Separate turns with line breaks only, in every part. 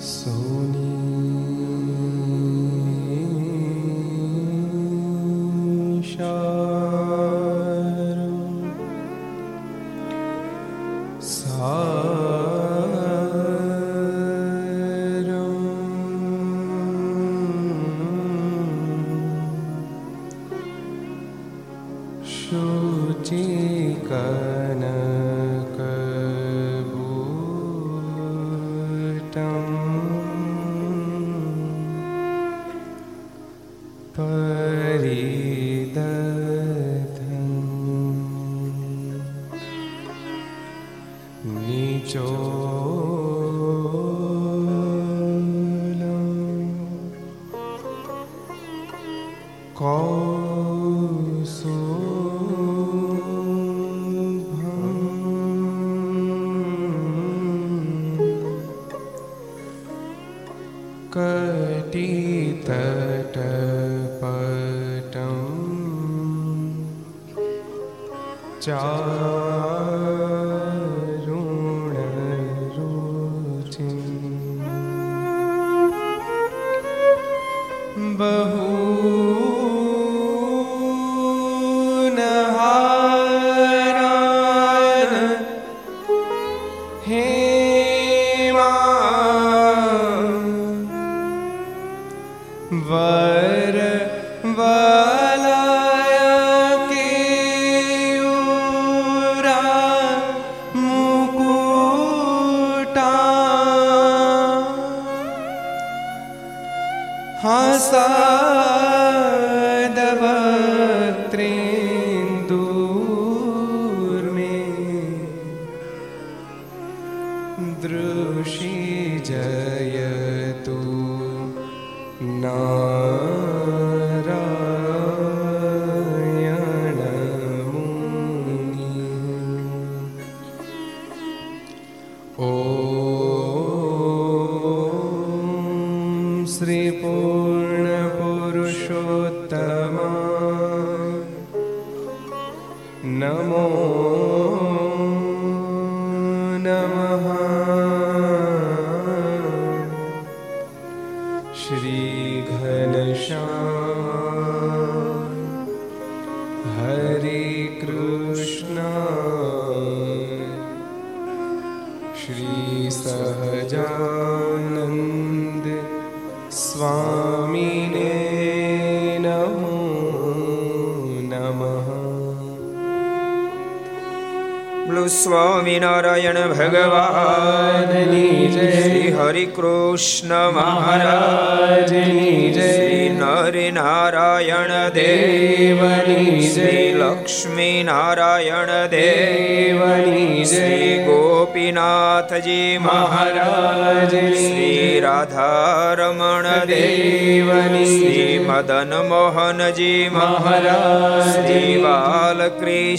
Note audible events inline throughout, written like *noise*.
So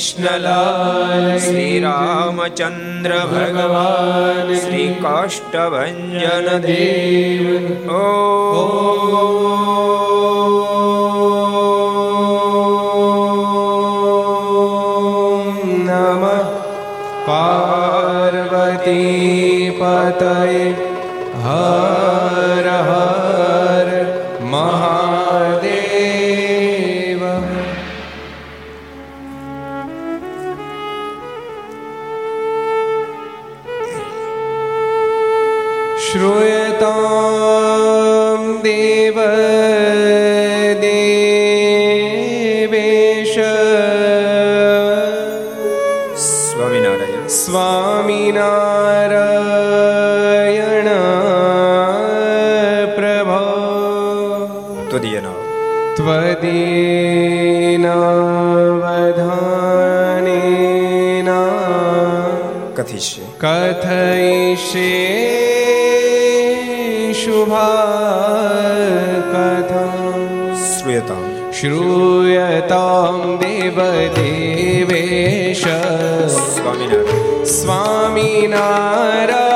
Krishnalal Shri Ramchandra ભગવાન શ્રી કથિષ્ય કથયિષ્ય શુભા કથા શ્રૂયતામ श्रूयतां देवदेवेश Swaminarayan Swaminarayan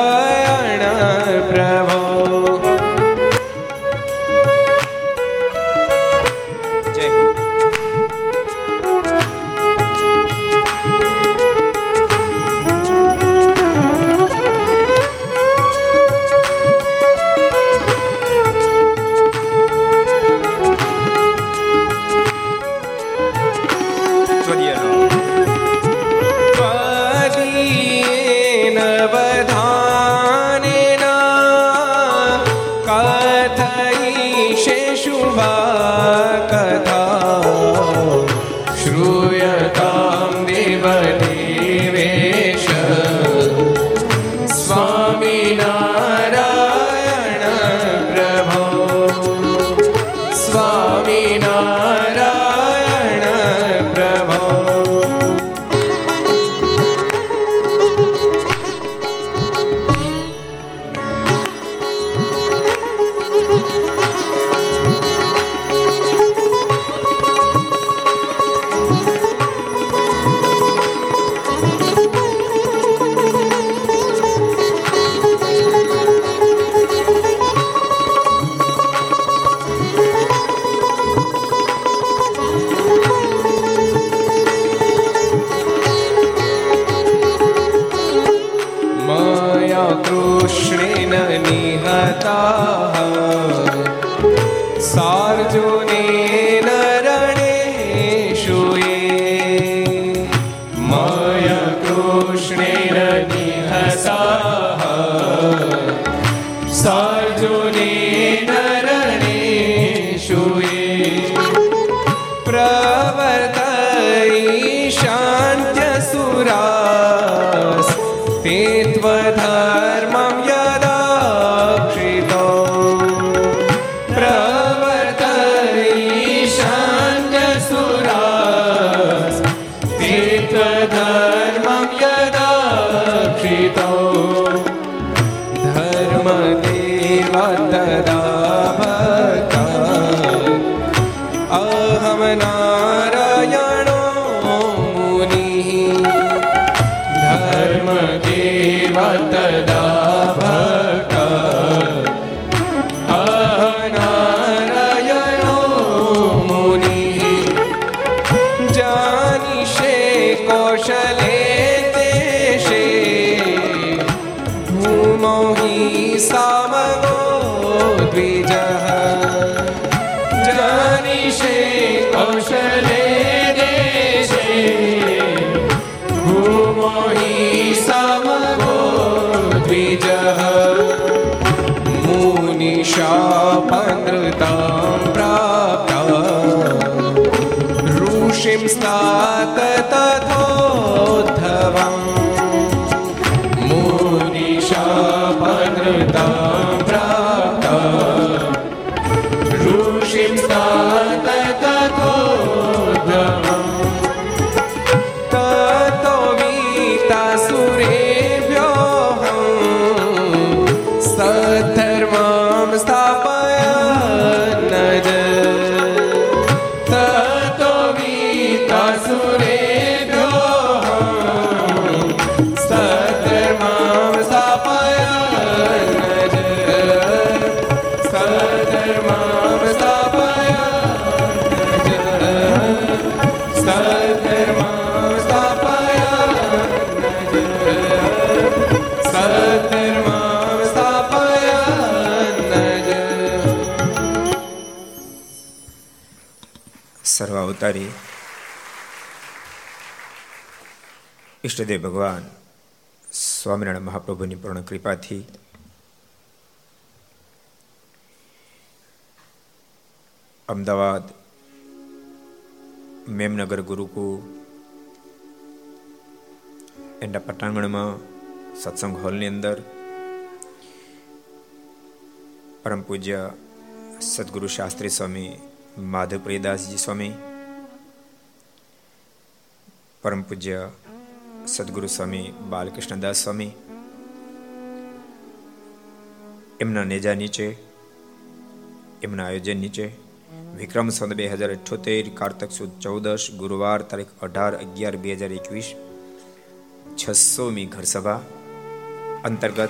te
અવતારી ઈષ્ટદેવ ભગવાન સ્વામિનારાયણ મહાપ્રભુની પૂર્ણ કૃપાથી અમદાવાદ મેમનગર ગુરુકુળ એના પટાંગણમાં સત્સંગ હોલની અંદર પરમ પૂજ્ય સદગુરુ શાસ્ત્રી સ્વામી માધવ પ્રિયદાસજી સ્વામી પરમ પૂજ્ય સદગુરુ સ્વામી બાલકૃષ્ણદાસ સ્વામી. એમના નેજા નીચે, એમના આયોજન નીચે વિક્રમ સંત બે હજાર અઠ્યોતેર, કારતક સુદ ચૌદશ, ગુરુવાર તારીખ અઢાર અગિયાર બે હજાર એકવીસ છસોમી મી ઘરસભા અંતર્ગત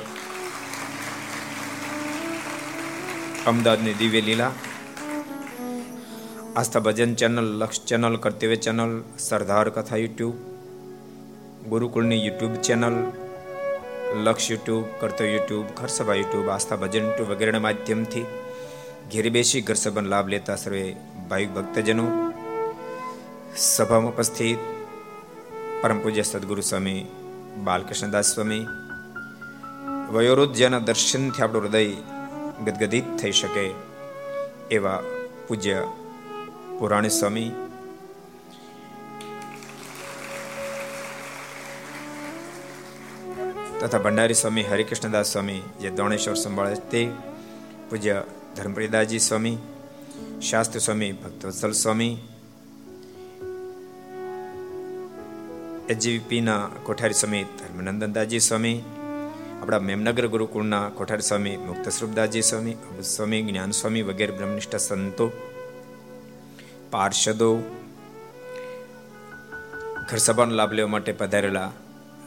અમદાવાદની દિવ્ય લીલા Aastha Bhajan channel, Laksh channel, Kartavya channel, Sardar Katha YouTube, ગુરુકુળની YouTube channel, Laksh YouTube, Kartavya YouTube, Gharsabha YouTube, Aastha Bhajan YouTube વગેરેના માધ્યમથી ઘેર બેસી ઘર લાભ લેતા સર્વે ભાઈ ભક્તજનો. સભામાં ઉપસ્થિત પરમ પૂજ્ય સદગુરુ સ્વામી બાલકૃષ્ણદાસ સ્વામી. વયોવૃદ્ધ દર્શનથી આપણું હૃદય ગદગદિત થઈ શકે એવા પૂજ્ય પુરાણી સ્વામી. તથા ભંડારી સ્વામી, હરિકૃષ્ણદાસ સ્વામી, જે દોણેશ્વર સંભાળે તે પૂજ્ય ધર્મપ્રિદાજી સ્વામી, શાસ્ત્ર સ્વામી, ભક્તવત્સલ સ્વામી એજીવીપીના કોઠારી સ્વામી ધર્મનંદનદાજી સ્વામી, આપણા મેમનગર ગુરુકુળના કોઠારી સ્વામી મુક્ત સ્વરૂપદાસજી સ્વામી સ્વામી, જ્ઞાન સ્વામી વગેરે બ્રહ્મનિષ્ઠ સંતો પાર્ષદો ઘર સભાનો લાભ લેવા માટે પધારેલા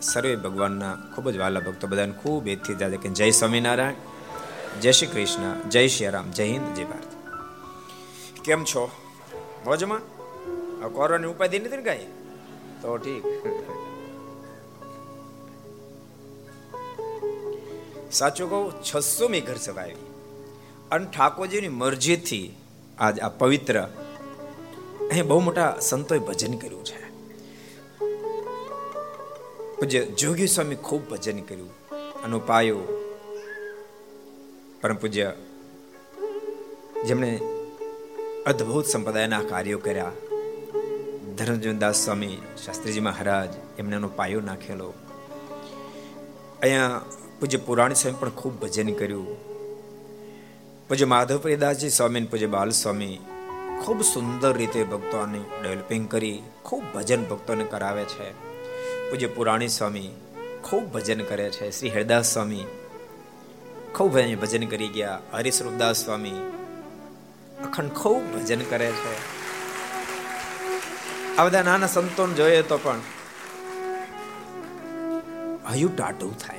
સર્વે ભગવાનના ખૂબ જ વાલા ભક્તો, બધાને ખૂબ એથી જાજે કે જય સ્વામિનારાયણ, જય શ્રી કૃષ્ણ, જય શ્રી રામ, જય હિન્દ, જય ભારત. કેમ છો? મોજમાં? કોરોની ઉપાધિ નથી ને કઈ? તો ઠીક. સાચું કહું છસો મી ઘર સભા આવી. અને ઠાકોરજીની મરજીથી આજ આ પવિત્ર અહીં બહુ મોટા સંતોએ ભજન કર્યું છે. પૂજ્ય જોગી સ્વામી ખૂબ ભજન કર્યું અનો પાયો પરમ પૂજ્ય જેમણે અદ્ભુત સંપ્રદાયના કાર્યો કર્યા ધર્મજીવનદાસ સ્વામી, શાસ્ત્રીજી મહારાજ, એમને એનો પાયો નાખેલો. અહીંયા પૂજ્ય પુરાણી સ્વામી પણ ખૂબ ભજન કર્યું. પૂજ્ય માધવપ્રિયદાસજી સ્વામી પૂજ્ય બાલ સ્વામી ખૂબ સુંદર રીતે ભક્તોને ડેવલપિંગ કરી, ખૂબ ભજન ભક્તોને કરાવે છે. પૂજ્ય પુરાણી સ્વામી ખૂબ ભજન કરે છે. શ્રી હરદાસ સ્વામી ખૂબ ભજન કરી ગયા. હરિસ્વરૂપદાસ સ્વામી અખંડ ખૂબ ભજન કરે છે. આ બધા નાના સંતોન જોઈએ તો પણ હયું ટાટું થાય.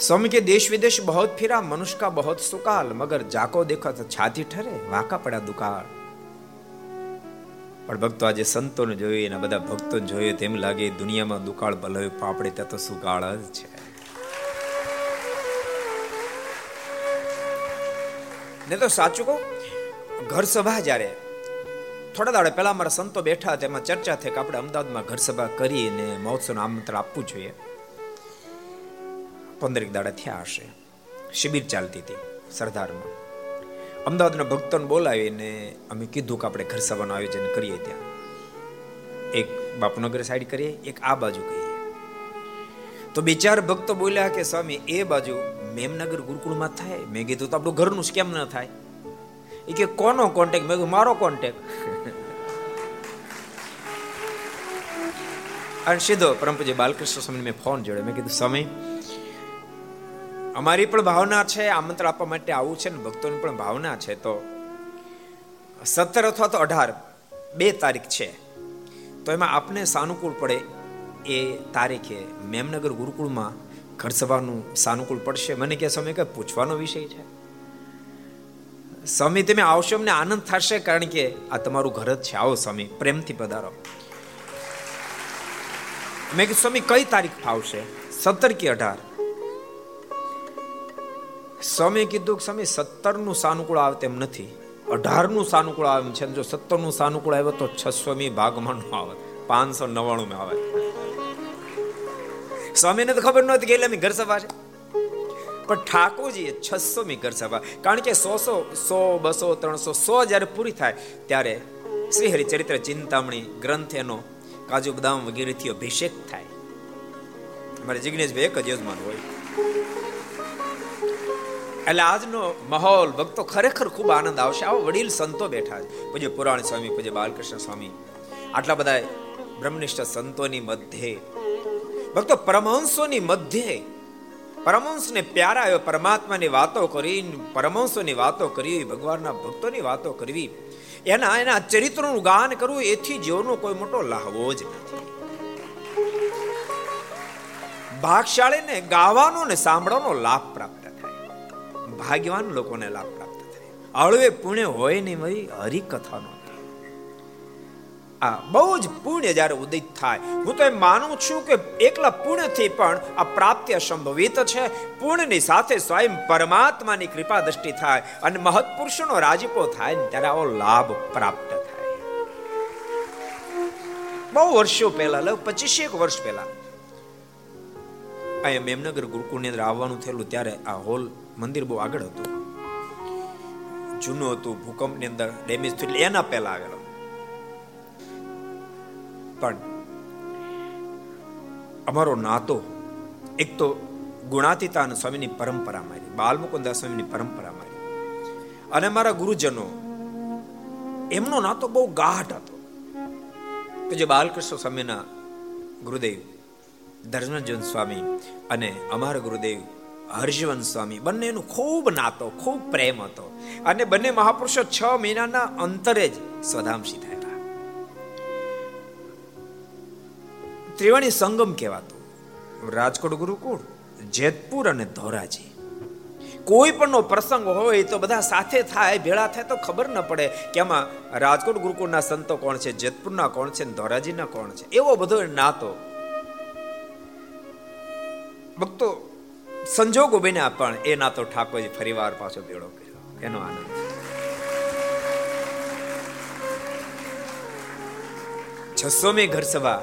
સ્વામી કે દેશ વિદેશ बहुत फिरा मनुष्य का बहुत सुकाल मगर जाको देखा तो छाती ठरे વાકા પડ્યા દુકાળ પણ ભક્તો આજે સંતોને જોયું એના બધા ભક્તોને જોયું તેમ લાગે દુનિયામાં દુકાળ ભલાયું પાપડે ત્યાં તો સુકાળ જ છે ને તો સાચું કહું ઘર સભા જ્યારે થોડા દાડે પહેલા અમારા સંતો બેઠા તેમાં ચર્ચા થઈ કે આપણે અમદાવાદમાં ઘર સભા કરીને મહોત્સવનું આમંત્રણ આપવું જોઈએ પંદરેક દાડા થયા હશે. શિબિર ચાલતી હતી સરદારમાં. અમદાવાદના ભક્તોને બોલાવીને અમે કીધું કે આપણે ઘર સભાનું આયોજન કરીએ ત્યાં. એક બાપનગર સાઈડ કરીએ, એક આ બાજુ કહીએ તો બે ચાર ભક્તો બોલ્યા કે, સ્વામી, એ બાજુ મેમનગર ગુરુકુળમાં થાય. મેં કીધું, તો આપણું ઘરનું કેમ ન થાય? એ કે, કોનો કોન્ટેક મેં કીધું, મારો કોન્ટેક અને સીધો પરમપૂજ્ય બાલકૃષ્ણ સ્વામી મેં ફોન જોડે મેં કીધું, સ્વામી અમારી પણ ભાવના છે, આમંત્રણ આપવા માટે આવું છે ને, ભક્તોની પણ ભાવના છે, તો સત્તર અથવા તો અઢાર, બે તારીખ છે. તો એમાં આપને સાનુકૂળ પડે એ તારીખે મેમનગર ગુરુકુળમાં ઘર સભાનું સાનુકૂળ પડશે. મને કે સમય કઈ પૂછવાનો વિષય છે? સ્વામી, તમે આવશો અમને આનંદ થશે, કારણ કે આ તમારું ઘર જ છે. આવો, સ્વામી, પ્રેમથી પધારો. મેં કીધું, સ્વામી, કઈ તારીખ ફાવશે? સત્તર કે અઢાર? સ્વામી કીધું કે સ્વામી સત્તરનું સાનુકૂળ આવે તેમ નથી. અઢારનું સાનુકૂળ આવે છે. જો સત્તરનું સાનુકૂળ આવે તો છસોમી ભાગમાં નું આવે. પાંચસો નવ્વાણું માં આવે. સ્વામીને તો ખબર નહોતી એટલે અમે ઘર સભા છે. પણ ઠાકોરજીએ છસો મી ઘર સભા. કારણ કે સો સો સો, બસો, ત્રણસો, સો જ્યારે પૂરી થાય ત્યારે શ્રી હરિચરિત્ર ચિંતામણી ગ્રંથ એનો કાજુ બદામ વગેરેથી અભિષેક થાય. અમારે જિજ્ઞેશભાઈ એક જ યજમાન હોય. એટલે આજનો માહોલ, ભક્તો ખરેખર ખૂબ આનંદ આવશે. આવો વડીલ સંતો બેઠા છે. પૂજ્ય પુરાણ સ્વામી, પૂજ્ય બાલકૃષ્ણ સ્વામી, આટલા બધા બ્રહ્મનિષ્ઠ સંતોની મધ્યે. ભક્તો, પરમહંસોની મધ્યે. પરમહંસને પ્યારા એવા પરમાત્માની વાતો કરી પરમહંસોની વાતો કરી ભગવાનના ભક્તોની વાતો કરવી. એના એના ચરિત્રનું ગાન કરવું, એથી જીવનો કોઈ મોટો લાહવો જ નથી. ભાગશાળીને, ગાવાનો ને સાંભળવાનો લાભ પ્રાપ્ત ભાગ્યવાન લોકોને લાભ પ્રાપ્ત થાય. હળવે પુણ્ય હોય નહીં ભાઈ હરિકથાનો આ બહુ જ પુણ્ય જ્યારે ઉદિત થાય. હું તો એમ માનું છું કે એકલા પુણ્યથી પણ આ પ્રાપ્તિ અસંભવિત છે. પુણ્યની સાથે સ્વયં પરમાત્માની કૃપા દ્રષ્ટિ થાય અને મહત્પુરુષોનો રાજીપો થાય ત્યારે આવો લાભ પ્રાપ્ત થાય. બહુ વર્ષો પહેલા લગ પચીસેક વર્ષ પહેલા, અહીંયા મેમનગર ગુરુકુળની અંદર આવવાનું થયેલું ત્યારે આ હોલ મંદિર બહુ આગળ હતું. જૂનું હતું, ભૂકંપની અંદર ડેમેજ થયું એના પહેલા આવેલો પણ અમારો નાતો એક તો ગુણાતીતાન સ્વામીની પરંપરા મારી બાલમુકુદાસ સ્વામીની પરંપરા મારી. અને મારા ગુરુજનો, એમનો નાતો બહુ ગાઢ હતો. કે જે બાલકૃષ્ણ સ્વામીના ગુરુદેવ ધર્મજન સ્વામી અને અમારા ગુરુદેવ હર્ષવંત સ્વામી, બંનેનું ખૂબ નાતો, ખૂબ પ્રેમ હતો. અને બંને મહાપુરુષો છ મહિનાના અંતરે જ સ્વધામસી થયેલા ત્રિવેણી સંગમ કહેવાતો. રાજકોટ ગુરુકુળ, જેતપુર અને ધોરાજી. કોઈ પણનો પ્રસંગ હોય તો બધા સાથે થાય, ભેળા થાય તો ખબર ન પડે કે આમાં રાજકોટ ગુરુકુળના સંતો કોણ છે, જેતપુરના કોણ છે ધોરાજીના કોણ છે. એવો બધો નાતો. ભક્તો સંજોગો બન્યા, પણ એ નાતો ઠાકોરજી ફરીવાર પાછો ભેળો કર્યો. એનો આનંદ. છસો મી ઘર સભા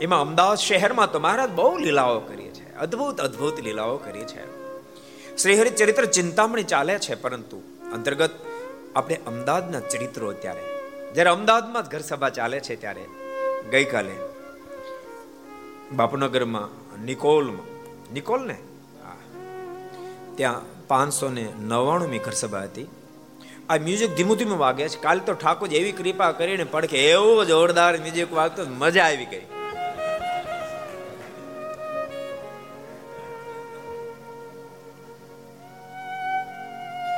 એમાં અમદાવાદ શહેરમાં તો મહારાજ બહુ લીલાઓ કરીએ છે. અદ્ભુત અદ્ભુત લીલાઓ કરી છે. શ્રીહરિ ચરિત્ર ચિંતામણી ચાલે છે, પરંતુ અંતર્ગત આપણે અમદાવાદના ચરિત્રો અત્યારે. જ્યારે અમદાવાદમાં જ ઘર સભા ચાલે છે ત્યારે ગઈકાલે બાપનગરમાં નિકોલમાં. નિકોલ ને ત્યાં પાંચસો ને નવ્વાણુંમી ઘર સભા હતી. આ મ્યુઝિક ધીમું ધીમું વાગે છે. કાલે તો ઠાકોર એવી કૃપા કરીને પડખે એવું જોરદાર મ્યુઝિક વાગતો મજા આવી ગઈ.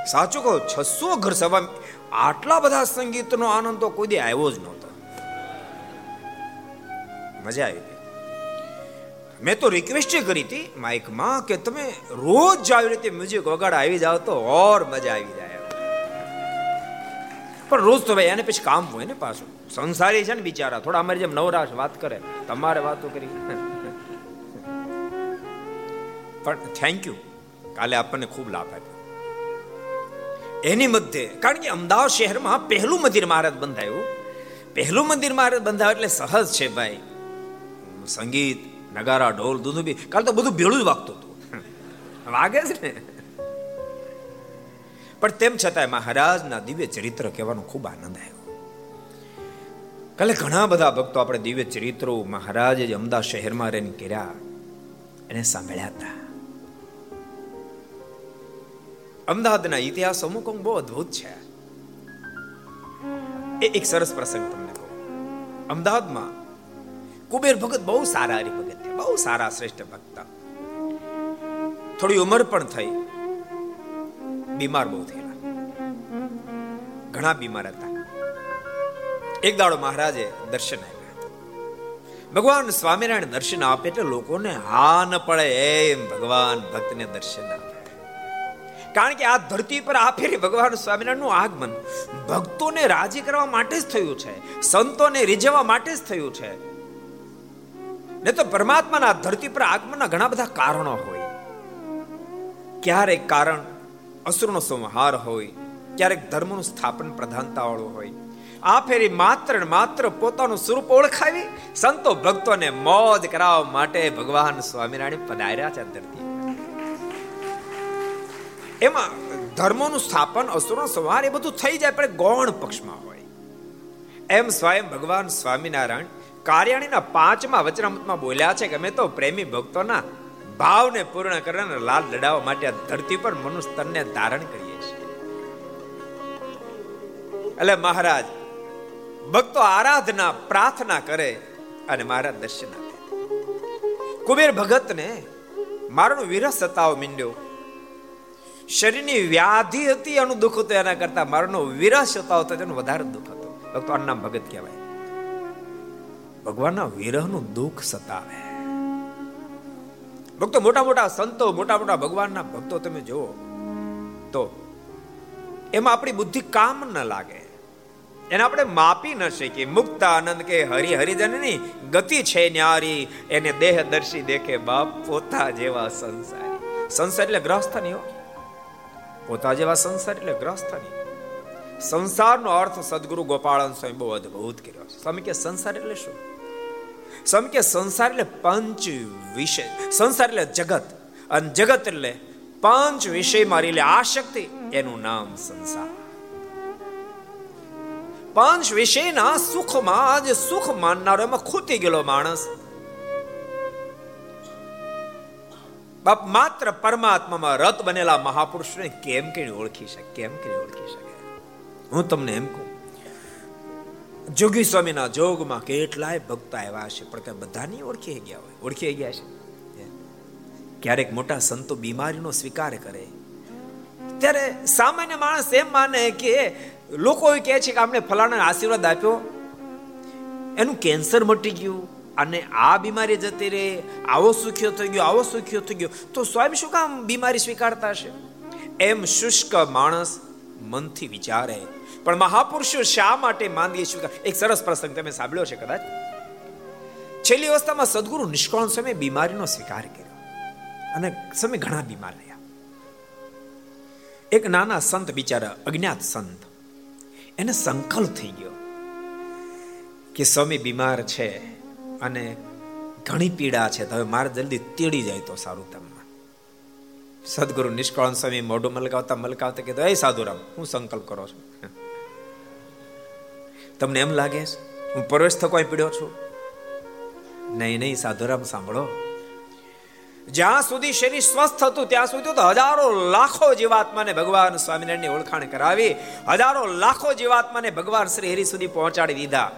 સાચું કહો, છસો ઘર સભા આટલા બધા સંગીતનો આનંદ તો કોઈ દે આવ્યો જ નહોતો. મજા આવી મેં તો રિક્વેસ્ટ કરી હતી માઇકમાં કે તમે રોજ આવી રીતે મ્યુઝિક વગાડ આવી જાવ તો ઓર મજા આવી જાય પણ રોજ તો ભાઈ એને પછી કામ હોય ને પાછું. સંસારી છે ને બિચારા, થોડા અમારી જેમ નવરાશ વાત કરે. તમારે વાતો કરી. પણ થેન્ક યુ કાલે આપણને ખૂબ લાભ આપ્યો. એની મધ્યે, કારણ કે અમદાવાદ શહેરમાં પહેલું મંદિર મહારાજ બંધાયું. પહેલું મંદિર મહારાજ બંધાયું એટલે સહજ છે ભાઈ. સંગીત નગારા, ઢોલ દૂધું બી. કાલ તો બધું ભેળું જ વાગતું હતું. વાગે છે ને. પણ તેમ છતાંય મહારાજના દિવ્ય ચરિત્ર કહેવાનો ખૂબ આનંદ આવ્યો. કાલે ઘણા બધા ભક્તો આપણે દિવ્ય ચરિત્રો મહારાજે અમદાવાદ શહેરમાં રહીને કર્યા. એને સાંભળ્યા હતા. અમદાવાદના ઇતિહાસ અમુક અમુક બહુ અદભુત છે. એ એક સરસ પ્રસંગ તમને કહું. અમદાવાદમાં કુબેર ભગત બહુ સારા હરિભગત બહુ સારા શ્રેષ્ઠ ભક્ત. થોડી ઉંમર પણ થઈ. બીમાર બહુ થયેલા. ઘણા બીમાર હતા. એક દાડો મહારાજે દર્શન આપ્યા. ભગવાન સ્વામિનારાયણ દર્શન આપે એટલે લોકોને હા ન પડે એમ ભગવાન ભક્તને દર્શન આપે કારણ કે આ ધરતી પર આ ફેરી ભગવાન સ્વામિનારાયણનું આગમન ભક્તોને રાજી કરવા માટે જ થયું છે. સંતોને રીઝવવા માટે જ થયું છે. ને તો પરમાત્માના ધરતી પર આગમનના ઘણા બધા કારણો હોય. ક્યારેક કારણ અસુરનો સંહાર હોય, ક્યારેક ધર્મનું સ્થાપન પ્રધાનતા વાળું હોય. આ ફેરી માત્ર માત્ર પોતાનું સ્વરૂપ ઓળખાવી સંતો ભક્તોને મોજ કરાવવા માટે ભગવાન સ્વામિનારાયણ પધાર્યા છે ધરતી એમાં ધર્મોનું સ્થાપન, અસુરનો સંહાર એ બધું થઈ જાય, પણ ગૌણ પક્ષમાં હોય. એમ સ્વયં ભગવાન સ્વામિનારાયણ કાર્યાણીના પાંચમા વચનામૃતમાં બોલ્યા છે કે અમે તો પ્રેમી ભક્તોના ભાવને પૂર્ણ કરવાના લાલ લડાવવા માટે ધરતી પર મનુષ્ય તનને ધારણ કરીએ છીએ. એટલે મહારાજ, ભક્તો આરાધના, પ્રાર્થના કરે અને મહારાજ દર્શન આપે. કુબેર ભગતને મારનો વિરહ સતાવ મીંડ્યો. શરીરની વ્યાધિ હતી એનું દુઃખ હતું, એના કરતા મારનો વિરહ સતાવ હતો તેનું વધારે દુઃખ હતું. ભક્તો આનું નામ ભગત કહેવાય. ભગવાનના વિરહનું દુઃખ સતાવે. ભક્તો, મોટા મોટા સંતો, મોટા મોટા ભગવાનના ભક્તો તમે જુઓ તો એમાં આપણી બુદ્ધિ કામ ન લાગે. એને આપણે માપી ન શકીએ. મુક્ત આનંદ કે હરિ, હરિજનની ગતિ છે ન્યારી, એને દેહ દર્શી દેખે બાપ પોતા જેવા સંસારી. સંસાર એટલે ગ્રસ્થ નહીં હો. પોતા જેવા સંસાર એટલે ગ્રસ્થ નહીં સંસારનો અર્થ સદગુરુ ગોપાળન સ્વામી બહુ અદભુત કર્યો. છે સ્વામી કે સંસાર એટલે શું? સ્વામી કે સંસાર એટલે પંચ વિષય. સંસાર એટલે જગત અને જગત એટલે પંચ વિષય મારી એટલે આશક્તિ એનું નામ સંસાર. પંચ વિષયના સુખમાં આજે સુખ માનનારો એમાં ખૂતી ગયેલો માણસ. બાપ માત્ર પરમાત્મામાં રત બનેલા મહાપુરુષને કેમ કે ઓળખી શકે? કેમ કે ઓળખી શકે? હું તમને એમ કહું જોગી સ્વામીના જોગમાં કેટલાય ભક્તો આવ્યા છે. પણ કઈ બધા નહીં ઓળખી ગયા હોય. ઓળખી ગયા છે. ક્યારેક મોટા સંતો બીમારીનો સ્વીકાર કરે. ત્યારે સામાન્ય માણસ એમ માને કે લોકો કહે છે કે આપણે ફલાણા આશીર્વાદ આપ્યો. એનું કેન્સર મટી ગયું. અને આ બીમારી જતી રહે. આવો સુખ્યો થઈ ગયો, આવો સુખ્યો થઈ ગયો. તો સ્વયં શું કામ બીમારી સ્વીકારતા છે એમ શુષ્ક માણસ મનથી વિચારે. પણ મહાપુરુષો શા માટે માંદગી સ્વીકાર એક સરસ પ્રસંગ તમે સાંભળ્યો છે કદાચ. છેલ્લી અવસ્થામાં સદગુરુ નિષ્કાળ સમય બીમારીનો સ્વીકાર કર્યો. અને સમય ઘણા બીમાર રહ્યા. એક નાના સંત બિચારા, અજ્ઞાત સંત, એને સંકલ્પ થઈ ગયો કે સ્વામી બીમાર છે અને ઘણી પીડા છે, તો હવે મારે જલ્દી તેડી જાય તો સારું તમને. સદગુરુ નિષ્કળન સ્વામી મોઢું મલકાવતા મલકાવતા કીધું, એ સાધુરામ, હું સંકલ્પ કરો છું. તમને એમ લાગે છે, હું પ્રવેશ થકો પીડ્યો છું? નહીં નહીં, સાધુરામ, સાંભળો. જ્યાં સુધી શરીર સ્વસ્થ હતું, ત્યાં સુધી તો હજારો લાખો જીવાત્માને ભગવાન સ્વામિનારાયણની ઓળખાણ કરાવી, હજારો લાખો જીવાત્માને ભગવાન શ્રી હરિ સુધી પહોંચાડી દીધા.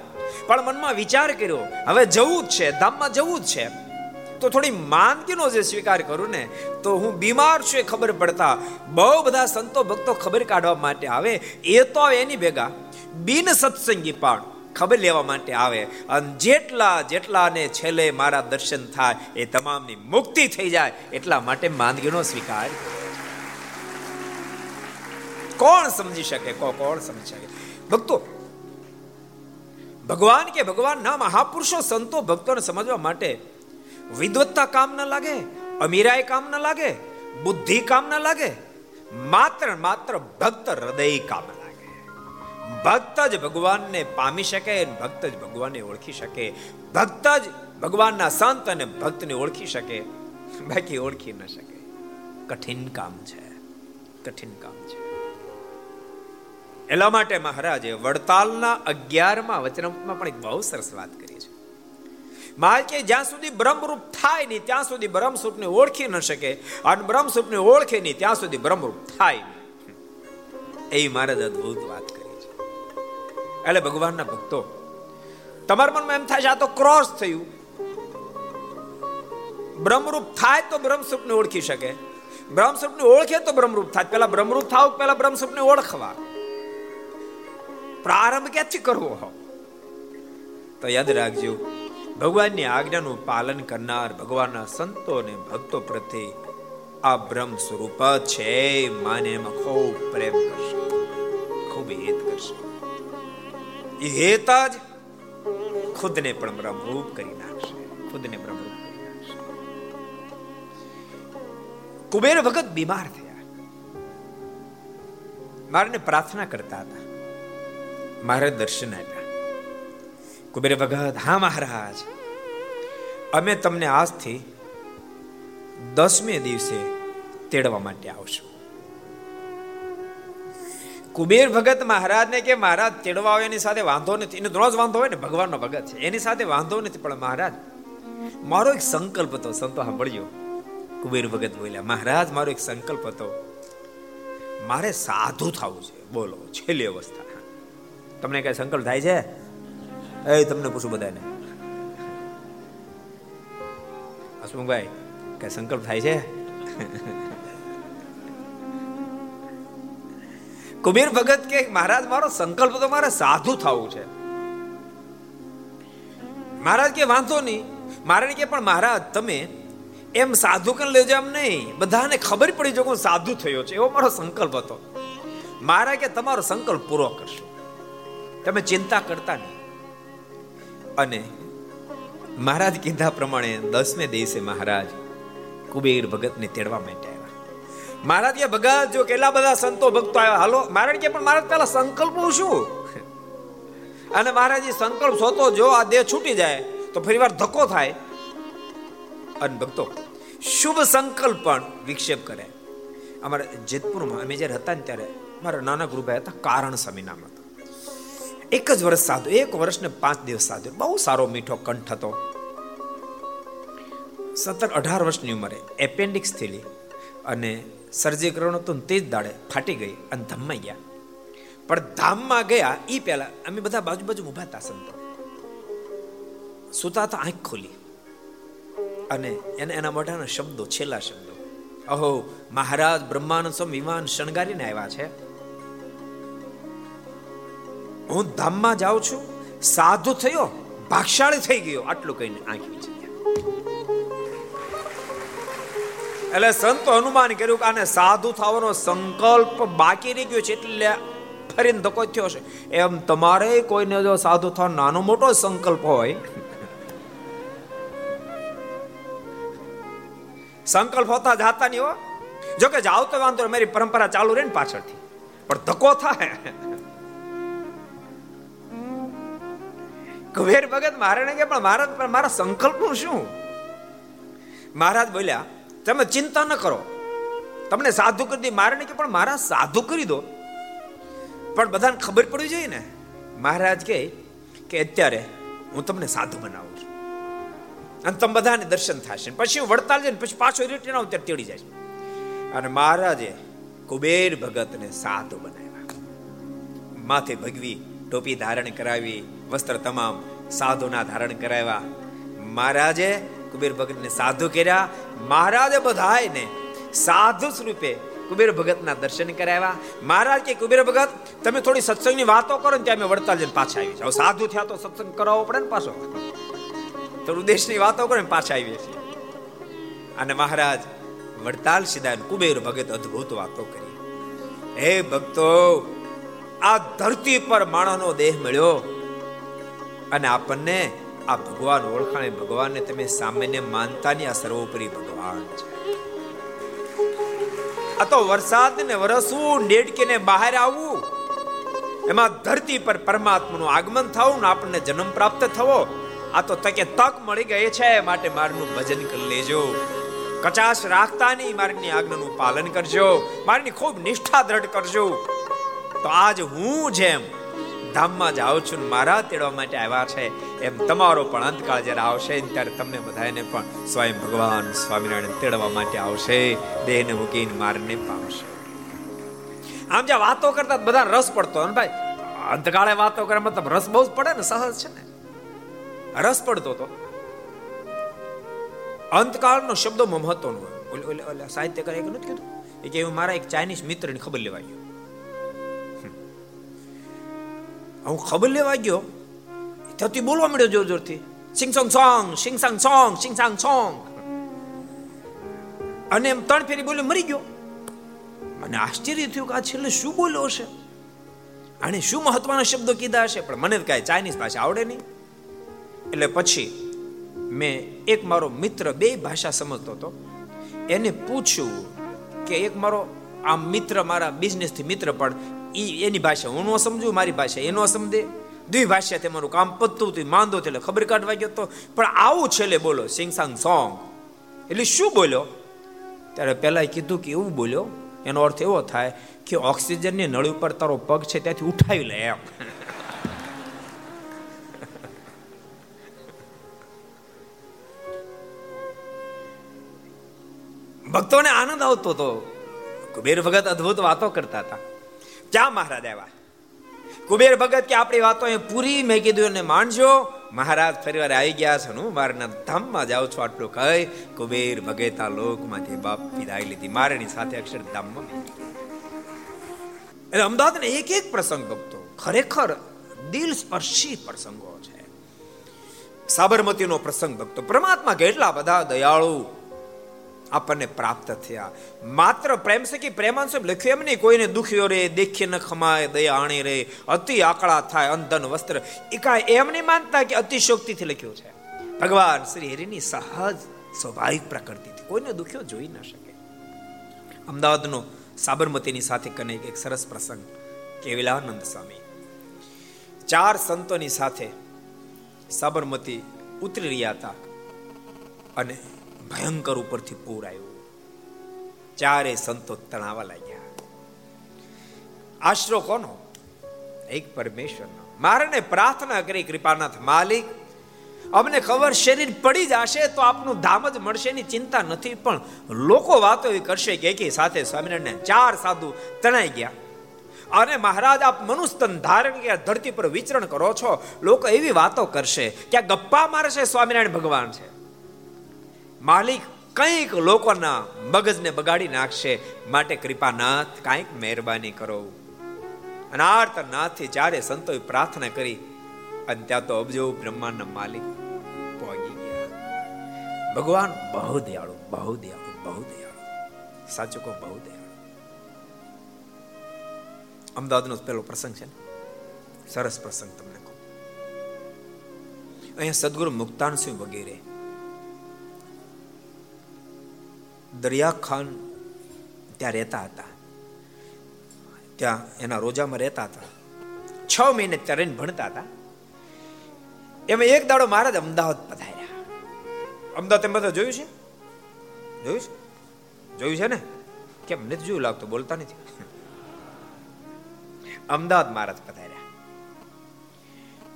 પણ મનમાં વિચાર કર્યો, હવે જવું જ છે, ધામમાં જવું જ છે. તો થોડી માંદગીનો જે સ્વીકાર કરું ને, તો હું બીમાર છું એ ખબર પડતા બહુ બધા સંતો ભક્તો ખબર કાઢવા માટે આવે. એ તો એની ભેગા. બિન સત્સંગી પણ ખબર લેવા માટે આવે. અને જેટલા જેટલાને છેલ્લે મારા દર્શન થાય, એ તમામની મુક્તિ થઈ જાય. એટલા માટે માંદગીનો સ્વીકાર. કોણ સમજી શકે? કોણ સમજી શકે? ભક્તો, ભગવાન કે ભગવાન ના મહાપુરુષો, સંતો, ભક્તોને સમજવા માટે વિદવત્તા કામ ન લાગે અમીરાય કામ ન લાગે, બુદ્ધિ કામ ન લાગે, માત્ર માત્ર ભક્ત હૃદય કામ લાગે ભક્ત જ ભગવાનને પામી શકે ભક્ત જ ભગવાનને ઓળખી શકે. ભક્ત જ ભગવાનના સંત અને ભક્તને ઓળખી શકે. બાકી ઓળખી ન શકે. કઠિન કામ છે. કઠિન કામ છે. એટલા માટે મહારાજે વડતાલના અગિયારમાં વચનમાં પણ એક બહુ સરસ વાત કરી છે. મહારાજ કે જ્યાં સુધી બ્રહ્મરૂપ થાય નહીં, ત્યાં સુધી બ્રહ્મસ્વરૂપને ઓળખી ન શકે અને બ્રહ્મસ્વરૂપને ઓળખે નહીં, ત્યાં સુધી બ્રહ્મરૂપ થાય નહીં. એ મહારાજ અદભુત વાત એટલે ભગવાનના ભક્તો, તમારા મનમાં એમ થાય છે આ તો ક્રોસ થયું. બ્રહ્મરૂપ થાય તો બ્રહ્મસ્વરૂપને ઓળખી શકે. બ્રહ્મસ્વરૂપને ઓળખે તો બ્રહ્મરૂપ થાય. પેલા બ્રહ્મરૂપ થાવ પેલા બ્રહ્મસ્વરૂપને ઓળખવા. પ્રારંભ ક્યાંથી કરવો તો યાદ રાખજો, ભગવાનની આજ્ઞાનું પાલન કરનાર ભગવાનના સંતો અને ભક્તો પ્રત્યે આ બ્રહ્મ સ્વરૂપ છે. માને એમાં ખૂબ પ્રેમ કરશે, ખૂબ હેત કરશે. એ હેત જ ખુદને પણ બ્રહ્મરૂપ કરી નાખશે. ખુદને બ્રહ્મરૂપ કરી નાખશે. કુબેર ભગત બીમાર થયા. મારને પ્રાર્થના કરતા હતા. મારે દર્શન આપ્યા. કુબેર ભગત, હા મહારાજ, અમે તમને આજથી દસમે દિવસે તેડવા માટે આવશું. કુબેર ભગત મહારાજને કે મહારાજ, તેડવા આવે, એની સાથે વાંધો નથી. એને રોજ વાંધો હોય ને, ભગવાનનો ભગત છે. એની સાથે વાંધો નથી, પણ મહારાજ, મારો એક સંકલ્પ હતો. સંતો સાંભળ્યો કુબેર ભગત બોલ્યા, મહારાજ, મારો એક સંકલ્પ હતો. મારે સાધુ થવું છે. બોલો, છેલ્લી અવસ્થા. તમને કઈ સંકલ્પ થાય છે? એ, તમને પૂછું બધાને. હસમુખભાઈ, કઈ સંકલ્પ થાય છે? કુબેર ભગત કે, મહારાજ, મારો સંકલ્પ તો મારે સાધુ થવું છે. મહારાજ કે, વાંધો નહીં. મારે કે, પણ મહારાજ, તમે એમ સાધુ કન લેજો એમ નહીં. બધાને ખબર પડી જો સાધુ થયો છે. એવો મારો સંકલ્પ હતો. મારા કે, તમારો સંકલ્પ પૂરો કરશો. તમે ચિંતા કરતા નહીં. અને મહારાજ કીધા પ્રમાણે દસમે દિવસે મહારાજ કુબેર ભગતને તેડવા માટે મહારાજ કે ભગત જો કેટલા બધા સંતો ભક્તો આવ્યા. હાલો મહારાજ કે પણ મહારાજ પેલા સંકલ્પ શું? અને મહારાજ સંકલ્પ સોતો જો આ દેહ છૂટી જાય, તો ફરી વાર ધક્કો થાય. અને ભક્તો, શુભ સંકલ્પ પણ વિક્ષેપ કરે. અમારા જેતપુરમાં, અમે જ્યારે હતા ને ત્યારે, મારા નાના ગુરુભાઈ હતા, કારણ સ્વામી નામ હતા. એક જ વર્ષ સાધુ, એક વર્ષને પાંચ દિવસ સાધુ. બહુ સારો મીઠો કંઠ હતો. સત્તર અઢાર વર્ષની ઉંમરે એપેન્ડિક્સ થયેલી. અને સર્જરી કરવાનું હતું તે જ દાડે ફાટી ગઈ અને ધામમાં ગયા. પણ ધામમાં ગયા એ પહેલા અમે બધા બાજુ બાજુ ઊભા હતા સંતો. સુતા તો આંખ ખોલી. અને એને એના મોઢાના શબ્દો, છેલ્લા શબ્દો. અહો, મહારાજ બ્રહ્માનંદ સ્વામી વિમાન શણગારીને આવ્યા છે. હું ધામમાં જાઉં છું, સાધુ થયો, ભાગશાળી થઈ ગયો, આટલું કહીને આંખ વીચી એટલે સંતો અનુમાન કર્યું કે આને સાધુ થવાનો સંકલ્પ બાકી રહી ગયો છે એટલે ફરીને ધક્કો થયો છે. એમ તમારે કોઈને જો સાધુ થવાનો નાનો મોટો સંકલ્પ હોય, સંકલ્પ હોતા જાતા નહીં હો. જો કે જાવ તો વાંધો મારી પરંપરા ચાલુ રહે ને પાછળથી. પણ ધક્કો થાય. કુબેર ભગત મહારાજને કે પણ મહારાજ પણ મારા સંકલ્પનું શું? મહારાજ બોલ્યા તમે ચિંતા ન કરો. તમને સાધુ કરી દે મહારાજને કે, પણ મારા સાધુ કરી દો. પણ બધાને ખબર પડવી જોઈએ ને. મહારાજ કહે કે અત્યારે હું તમને સાધુ બનાવું છું. અને તમે બધાને દર્શન થશે. પછી હું વડતાલ જઈને, પછી પાછો રિટર્ન આવું, ત્યારે તેડી જાય અને મહારાજે કુબેર ભગતને સાધુ બનાવ્યા. માથે ભગવી, ટોપી ધારણ કરાવી, વસ્ત્ર તમામ સાધુના ધારણ કરાવ્યા. મહારાજે કુબેર ભગતને સાધુ કર્યા. મહારાજે બધાને સાધુ સ્વરૂપે કુબેર ભગતના દર્શન કરાવ્યા. મહારાજ કે, કુબેર ભગત, તમે થોડી સત્સંગની વાતો કરો ને ત્યાં વડતાલ જઈને પાછા આવી જાઓ સાધુ થયા તો સત્સંગ કરાવવો પડે ને પાછો. થોડું દેશની વાતો કરો ને પાછા આવીએ છીએ. અને મહારાજ, વડતાલ સીધા કુબેર ભગત અદ્ભુત વાતો કરી. હે ભક્તો, આ ધરતી પર માણસનો દેહ મળ્યો. અને આપણને આ ભગવાન ઓળખાણે ભગવાનને તમે સામાન્ય માનતાની આ સર્વોપરી ભગવાન છે. આ તો વરસાદ ને વરસવું ડેડકીને બહાર આવવું, એમાં ધરતી પર પરમાત્માનું આગમન થવું ને આપણને જન્મ પ્રાપ્ત થવો, આ તો તકે તક મળી ગઈ છે માટે મારનું ભજન કરી લેજો. કચાશ રાખતા નહીં, મારની આજ્ઞાનું પાલન કરજો. મારની ખૂબ નિષ્ઠા દ્રઢ કરજો. તો આજ હું જેમ ધામમાં જ આવું છું મારા તેડવા માટે આવ્યા છે, એમ તમારો પણ અંતકાળ જ્યારે આવશે ત્યારે તમને બધાને પણ સ્વયં ભગવાન સ્વામિનારાયણ તેડવા માટે આવશે, દેહને મૂકીને મારને પામશે. આમ જ્યાં વાતો કરતા બધા રસ પડતો અને ભાઈ. અંતકાળે વાતો કરે મતલબ રસ બહુ જ પડે ને, સહજ છે ને. રસ પડતો તો. અંતકાળનો શબ્દો મહત્વનો હોય ઓલે ઓલે સાહિત્યકાર એક નથી કીધું? કે મારા એક ચાઇનીઝ મિત્રની ખબર લેવાઈ ગયો હું ખબર લેવા ગયો? ત્યાંથી બોલવા મળ્યો જોર જોરથી. Sing song song sing sang, song sing sang, song. અને એમ ત્રણ ફેરી બોલ્યો મરી ગયો. મને આશ્ચર્ય થયું કે આ છેલ્લે શું બોલ્યો હશે? આને શું મહત્વના શબ્દો કીધા હશે? પણ મને કાંઈ ચાઇનીઝ ભાષા આવડે નહીં. એટલે પછી મેં એક મારો મિત્ર બે ભાષા સમજતો હતો. એને પૂછ્યું કે એક મારો આ મિત્ર મારા બિઝનેસથી મિત્ર પણ ઈ એની ભાષા હું ન સમજુ, મારી ભાષા એ ન સમજે. દ્વિભાષા તે મારું કામ પતતું હતું માંદો એટલે ખબર કાઢવા ગયો તો. પણ આવું છેલ્લે બોલો સિંગસાંગ સોંગ એટલે શું બોલ્યો? ત્યારે પહેલાં કીધું કે એવું બોલ્યો. એનો અર્થ એવો થાય કે ઓક્સિજનની નળી ઉપર તારો પગ છે ત્યાંથી ઉઠાવી લે એમ. ભક્તોને આનંદ આવતો હતો કુબેર ભગત અદ્ભુત વાતો કરતા હતા. ક્યાં મહારાજ આવ્યા કુબેર ભગત કે આપણી વાતો એ પૂરી? મેં કીધું એને માનજો. મહારાજ ફરીવાર આવી ગયા છે હું મારના ધામમાં જાઉં છું. આટલું કહી કુબેર ભગેતા લોકમાંથી બાપ વિદાય લીધી. મારની સાથે અક્ષરધામમાં એટલે અમદાવાદ એક એક પ્રસંગ ભક્તો ખરેખર દિલ સ્પર્શી પ્રસંગો છે. સાબરમતીનો પ્રસંગ ભક્તો, પરમાત્મા કેટલા બધા દયાળુ આપણને પ્રાપ્ત થયા. માત્ર પ્રેમ સખી પ્રેમાંશ લખ્યું એમ નહીં, કોઈને દુખ્યો રે, દેખી ન ખમાય, દયા આણી રે, અતિ આકળા થાય, અંધન વસ્ત્ર. એ કાંઈ એમ નહીં માનતા કે અતિશોક્તિથી લખ્યું છે. ભગવાન શ્રી હરિની સહજ, સ્વાભાવિક પ્રકૃતિથી. કોઈને દુખ્યો જોઈ ન શકે. અમદાવાદનો સાબરમતીની સાથે કનેક એક સરસ પ્રસંગ. કેવિલાનંદ સ્વામી. ચાર સંતોની સાથે સાબરમતી ઉતરી રહ્યા હતા. અને ભયંકર ઉપરથી પૂર આવ્યું. ચારે સંતો તણાવા લાગ્યા. આશરો કોનો? એક પરમેશ્વરનો. મારને પ્રાર્થના કરી, કૃપાનાથ માલિક, અમને ખબર શરીર પડી જશે તો આપનું ધામ જ મળશે ની ચિંતા નથી, પણ લોકો વાતો એવી કરશે કે એકી સાથે સ્વામિનારાયણ ચાર સાધુ તણાઈ ગયા. અને મહારાજ, આપ મનુસ્તન ધારણ કે ધરતી પર વિચરણ કરો છો, લોકો એવી વાતો કરશે કે આ ગપ્પા મારશે સ્વામિનારાયણ ભગવાન છે. માલિક કંઈક લોકોના મગજને બગાડી નાખશે. માટે કૃપાનાથ કંઈક મહેરબાની કરો. અનાર્થ નાથથી ચારે સંતોએ પ્રાર્થના કરી, અને ત્યાં તો અબજો બ્રહ્માંડના માલિક પહોંચી ગયા. ભગવાન, બહુ દયાળુ બહુ દયાળુ બહુ દયાળુ. સાચું કહો, બહુ દયાળુ. અમદાવાદનો પેલો પ્રસંગ છે સરસ પ્રસંગ તમને કહું. અહીંયા સદગુરુ મુક્તાનસિંહ વગેરે દરિયા ખાન ત્યાં રહેતા હતા. ત્યાં એના રોજામાં રહેતા હતા. છ મહિને તરીને ભણતા હતા. એમાં એક દાડો મહારાજ અમદાવાદ પધાર્યા. અમદાવાદ એમ બધા જોયું છે? જોયું છે? જોયું છે ને? કેમ નથી જોયું લાગતું? બોલતા નથી. અમદાવાદ મહારાજ પધાર્યા.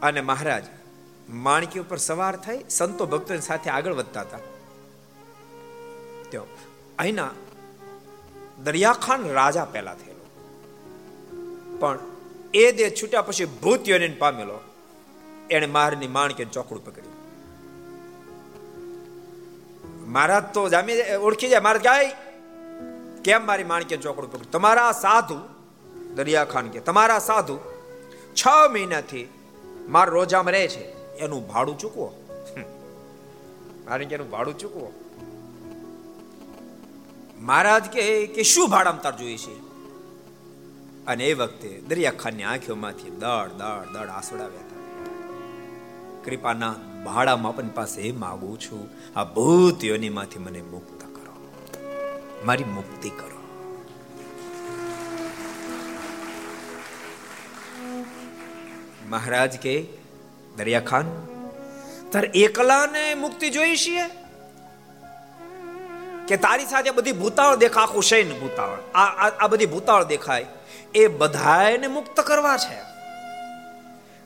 અને મહારાજ, માણકી ઉપર સવાર થઈ સંતો ભક્તો સાથે આગળ વધતા હતા. અહીંના દરિયાખાન રાજા પહેલા થયેલો. પણ એ દે છૂટ્યા પછી ભૂત યોનિન પામેલો. એને મારની માણકે ચોકડું પકડ્યું. મહારાજ તો જામી ઓળખી જાય મહારાજ ગાય કેમ મારી માણકે ચોકડું પકડ્યું? તમારા સાધુ, દરિયાખાન કે, તમારા સાધુ છ મહિનાથી માર રોજામાં રહે છે. એનું ભાડું ચૂકવો. મારે એનું ભાડું ચૂકવો. મહારાજ કે કે શું ભાડામાં તાર જોઈએ છે? અને એ વખતે દરિયાખાનની આંખોમાંથી દળ દળ દળ આસોડાવ્યા હતા. કૃપાના ભાડામાં આપણી પાસે એ માગું છું, આ ભૂત યોનીમાંથી મને મુક્ત કરો. મારી મુક્તિ કરો. મહારાજ કે દરિયાખાન, તાર એકલાને મુક્તિ જોઈ છીએ? કે તારી સાથે બધી ભૂતાળ દેખા આખું ભૂતાળ, આ આ બધી ભૂતાળ દેખાય, એ બધાને મુક્ત કરવા છે.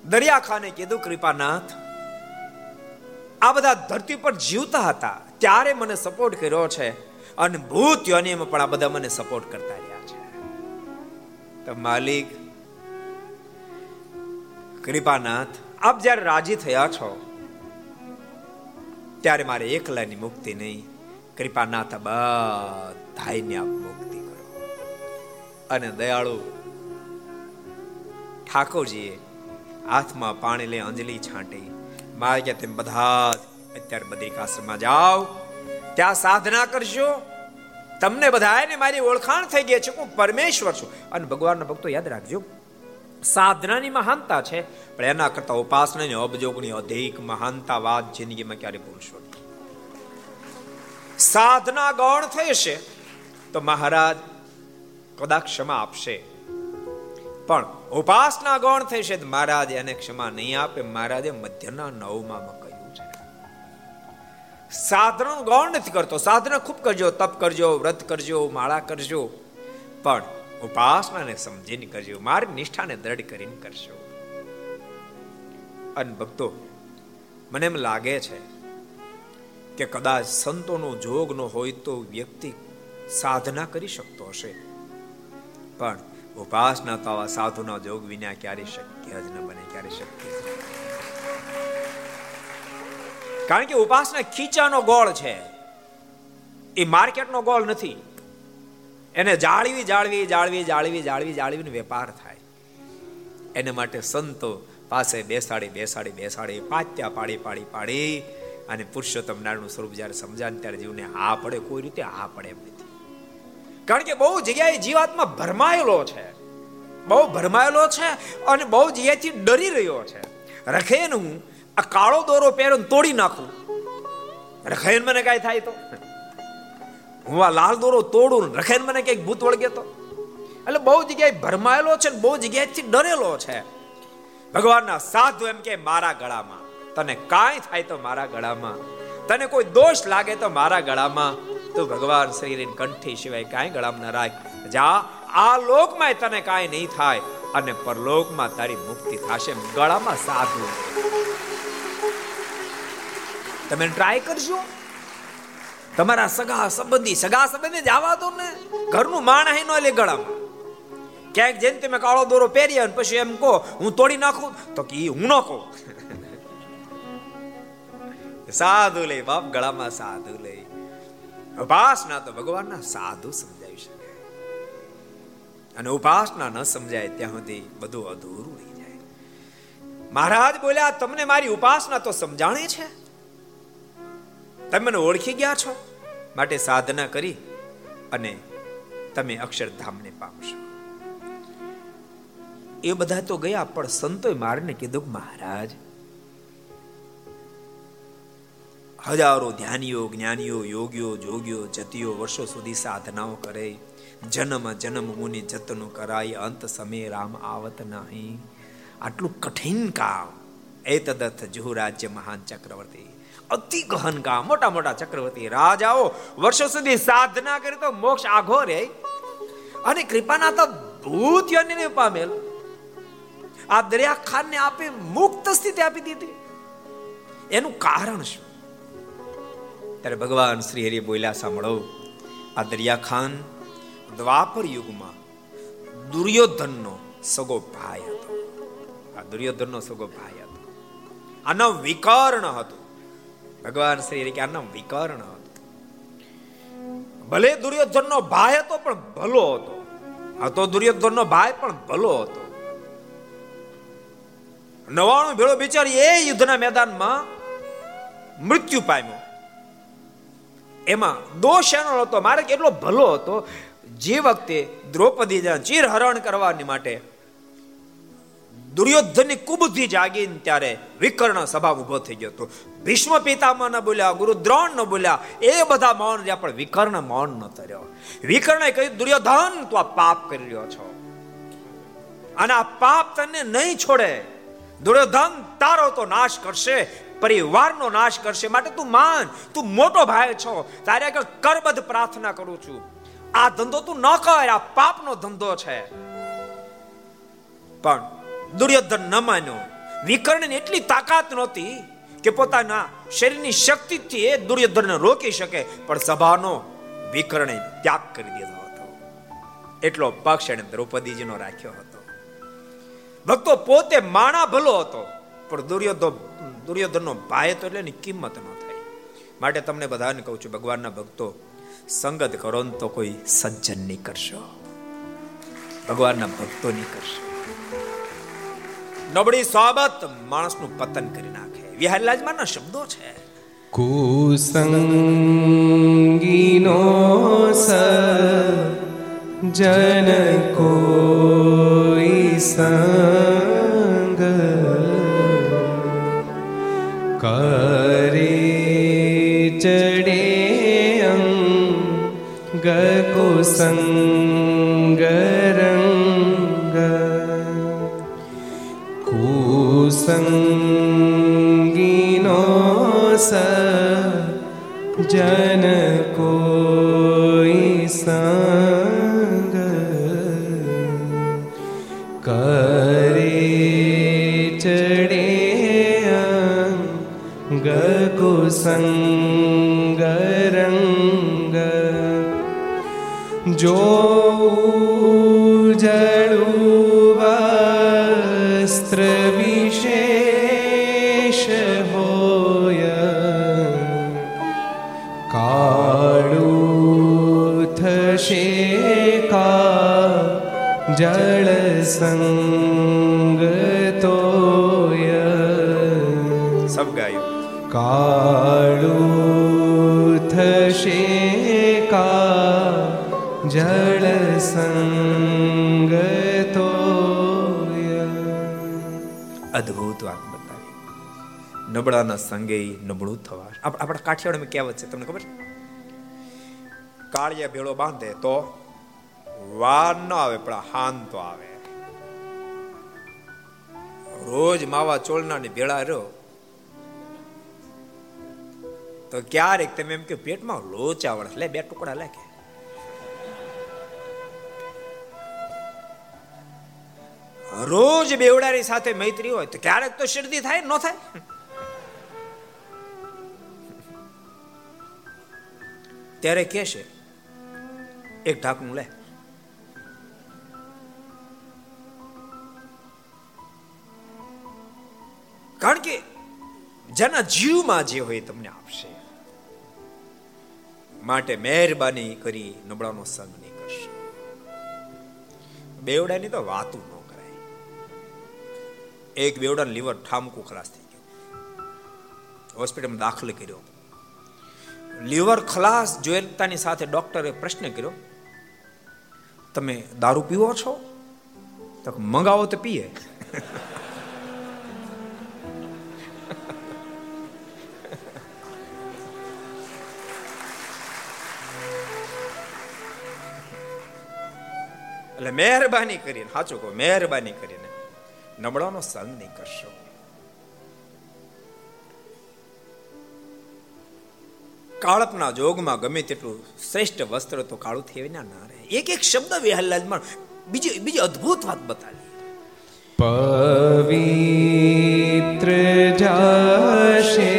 દરિયાખાને કીધું, કૃપાનાથ, આ બધા ધરતી પર જીવતા હતા, ત્યારે મને સપોર્ટ કર્યો છે અને ભૂત યોનીમાં પણ આ બધા મને સપોર્ટ કરતા રહ્યા છે. તો માલિક, કૃપાનાથ, આપ જ્યારે રાજી થયા છો, ત્યારે મારે એકલાની મુક્તિ નહીં. કૃપાનાથ બધાને આપ મુક્તિ કરો. અને દયાળુ, ઠાકોરજીએ હાથમાં પાણી લઈ અંજલિ છાંટી, મારે કે તેમ બધા અત્યારે બદ્રિકાશ્રમમાં જાઓ, ત્યાં સાધના કરશો. તમને બધાને મારી ઓળખાણ થઈ ગઈ છે, હું પરમેશ્વર છું. અને ભગવાનના ભક્તો યાદ રાખજો, સાધનાની મહાનતા છે, પણ એના કરતા ઉપાસનાની અબજોગની અધિક મહાનતા વાત જિંદગીમાં ક્યારે ભૂલશો સાધના ગૌણ થશે તો મહારાજ કદાચ ક્ષમા આપશે. પણ ઉપાસના ગૌણ થઈ છે મહારાજ એને ક્ષમા નહીં આપે. મહારાજે મધ્યના નવમાં કહ્યું છે. સાધનો ગૌણ નથી કરતો. સાધના ખૂબ કરજો, તપ કરજો, વ્રત કરજો, માળા કરજો. પણ ઉપાસનાને સમજીને કરજો. મારી નિષ્ઠાને દ્રઢ કરીને કરશો અને ભક્તો, મને એમ લાગે છે કે કદાચ સંતોનો જોગ ન હોય તો વ્યક્તિ સાધના કરી શકતો હશે. પણ ઉપાસના તો આવા સાધુના જોગ વિના ક્યારે શક્ય જ ન બને, ક્યારે શક્ય કારણ કે ઉપાસના ખીચાનો ગોળ છે. એ માર્કેટનો ગોળ નથી. એને જાળવી જાળવી જાળવી જાળવી જાળવી, જાળવીને વેપાર થાય. એને માટે સંતો પાસે બેસાડી બેસાડી બેસાડી પાત્યા પાડી પાડી પાડી અને પુરુષોત્તમ નારાયણનું સ્વરૂપ જ્યારે સમજાય ત્યારે જીવને હા પડે, કોઈ રીતે હા પડે એમ નથી. કારણ કે બહુ જગ્યાએ જીવાત્મા ભરમાયેલો છે. બહુ ભરમાયેલો છે અને બહુ જગ્યાએથી ડરી રહ્યો છે. રખેન હું આ કાળો દોરો પહેરો તોડી નાખું. રખેન મને કાંઈ થાય તો? હું આ લાલ દોરો તોડું રખેન મને કંઈક ભૂત વળગે તો? એટલે બહુ જગ્યાએ ભરમાયેલો છે બહુ જગ્યાએથી ડરેલો છે. ભગવાનના સાધુ એમ કે, મારા ગળામાં તને કાંઈ થાય તો મારા ગળામાં. તને કોઈ દોષ લાગે તો મારા ગળામાં. તો ભગવાન શરીર કંઠી સિવાય કાંઈ ગળામાં ન રાખ. જા, આ લોકમાં તને કાંઈ નહીં થાય અને પરલોકમાં તારી મુક્તિ થશે ગળામાં સાધુ. તમે ટ્રાય કરજો. તમારા સગા સંબંધી સગા સંબંધી જવા દો ને. ઘરનું માણ હે નો લે ગળામાં. ક્યાંક જેમ તમે કાળો દોરો પહેરી અને પછી એમ કહો, હું તોડી નાખું? તો કે હું ન કહું. સાધુ લે બાપ ગળામાં સાધુ લે ઉપાસના તો ભગવાનના સાધુ સમજાવી શકે અને ઉપાસના ન સમજાય ત્યાં સુધી બધું અધૂરું રહી જાય. મહારાજ બોલ્યા, તમને મારી ઉપાસના તો સમજાણી છે? તમે મને ઓળખી ગયા છો? માટે સાધના કરી અને તમે અક્ષરધામને પામશો. એ બધા તો ગયા, પણ સંતોએ મારને કીધું મહારાજ હજારો ધ્યાનીઓ, જ્ઞાનીઓ, યોગીઓ, જોગીઓ, જતીઓ વર્ષો સુધી સાધનાઓ કરે. જન્મ જન્મ મુનિ જતનો કરાય, અંત સમય રામ આવત નહીં. આટલું કઠિન કામ. એ તદર્થ જુહુ રાજ્ય મહાન ચક્રવર્તી. અતિ ગહન કામ. મોટા મોટા ચક્રવર્તી રાજાઓ વર્ષો સુધી સાધના કરી તો મોક્ષ આઘો રે. અને કૃપાના તો ભૂત યોનિને પામેલ. આ દરિયા ખાનને આપી મુક્ત સ્થિતિ આપી દીધી. એનું કારણ શું? ત્યારે ભગવાન શ્રી હરિ બોલ્યા, સાંભળો, આ દરિયા ખાન દ્વાપર યુગમાં દુર્યોધનનો સગો ભાઈ હતો. આ દુર્યોધનનો સગો ભાઈ હતો. આનો વિકર્ણ હતું. ભગવાન શ્રી હરિ કે, આનો વિકર્ણ હતો. ભલે દુર્યોધનનો ભાઈ હતો, પણ ભલો હતો. હતો દુર્યોધનનો ભાઈ પણ ભલો હતો. નવાણું ભેળો બિચારી એ યુદ્ધના મેદાનમાં મૃત્યુ પામ્યો. એમાં દોષ એનો હતો. મારે કેટલો ભલો હતો. જે વખતે દ્રૌપદી ચીર હરણ કરવાની માટે દુર્યોધનની કુબુદ્ધિ જાગીને ત્યારે વિકર્ણ સભા ઊભો થઈ ગયો હતો. ભીષ્મ પિતામાં ન બોલ્યા, ગુરુ દ્રોણ ન બોલ્યા, એ બધા મૌન રહ્યા, પણ વિકર્ણ મૌન ન તર્યો વિકર્ણે કહ્યું, દુર્યોધન, તું આ પાપ કરી રહ્યો છો. અને આ પાપ તને નહીં છોડે. દુર્યોધન, તારો તો નાશ કરશે. પરિવારનો નાશ કરશે. માટે તું માન, તું મોટો ભાઈ છો. તારે આગળ કરબદ્ધ પ્રાર્થના કરું છું. આ ધંધો તું ન કર, આ પાપનો ધંધો છે. પણ દુર્યોધન ન માન્યો. વિકર્ણને એટલી તાકાત નહોતી કે પોતાના શરીરની શક્તિથી એ દુર્યોધનને રોકી શકે. પણ સભાનો વિકર્ણે ત્યાગ કરી દીધો હતો. એટલો પક્ષ એને દ્રૌપદીજીનો રાખ્યો હતો. ભક્તો પોતે માણા ભલો હતો. પણ દુર્યોધન દુર્યોધનનો ભાઈ તો એટલે એની કિંમત ન થાય. માટે તમને બધાને કહું છું, ભગવાનના ભક્તો, સંગત કરો ને તો કોઈ સજ્જન નહીં કરશો. ભગવાનના ભક્તો નહીં કરશો. નબળી સ્વાબત માણસનું પતન કરી નાખે. વિહારીલાજમાના શબ્દો છે.
કુસંગીનો સ જન કોઈ સંગ કરે ચડે અંગ કુસંગ રંગ કુસંગીનો સ જન કુસંગ રંગ જો જળું વસ્ત્ર વિશેષ હોય કાળું થશે કા જળ સંગ કાળું થશે કા જળ સંગ તોય
અદ્ભુત વાત બતાવી. નબળાના સંગે નબળું થવા. આપ- આપણા કાઠિયાવાડમાં કહેવત છે તમને ખબર? કાળિયા ભેળો બાંધે તો વાર ન આવે, પણ હાન તો આવે. રોજ માવા ચોળના ને ભેળા રહ્યો તો ક્યારેક તમે એમ કે પેટમાં લોચા વળે. લે, બે ટુકડા લેખે રોજ બેવડાની સાથે મૈત્રી હોય તો ક્યારેક તો શરદી થાય, ન થાય? ત્યારે કહેશે, એક ઢાકણું લે. કારણ કે જેના જીવમાં જે હોય તમને આપશે. માટે મહેરબાની કરી નબળાનો સંગ નહીં કરશો. બેવડાની તો વાતું ન કરાય. એક બેવડાનું લીવર ઠામકું ખલાસ થઈ ગયું. હોસ્પિટલમાં દાખલ કર્યો. લીવર ખલાસ જોઈતાની સાથે ડોક્ટરે પ્રશ્ન કર્યો, તમે દારૂ પીવો છો? તો મંગાવો તો પીએ. એટલે મહેરબાની કરીને, સાચું કહો, મહેરબાની કરીને નબળાનો સંગ નહીં કરશો. કાળપના જોગમાં ગમે તેટલું શ્રેષ્ઠ વસ્ત્ર તો કાળું થઈને ના રહે. એક એક શબ્દ વેહલાજમાં બીજી બીજી અદ્ભુત વાત બતાવી.
પવિત્ર જાશે,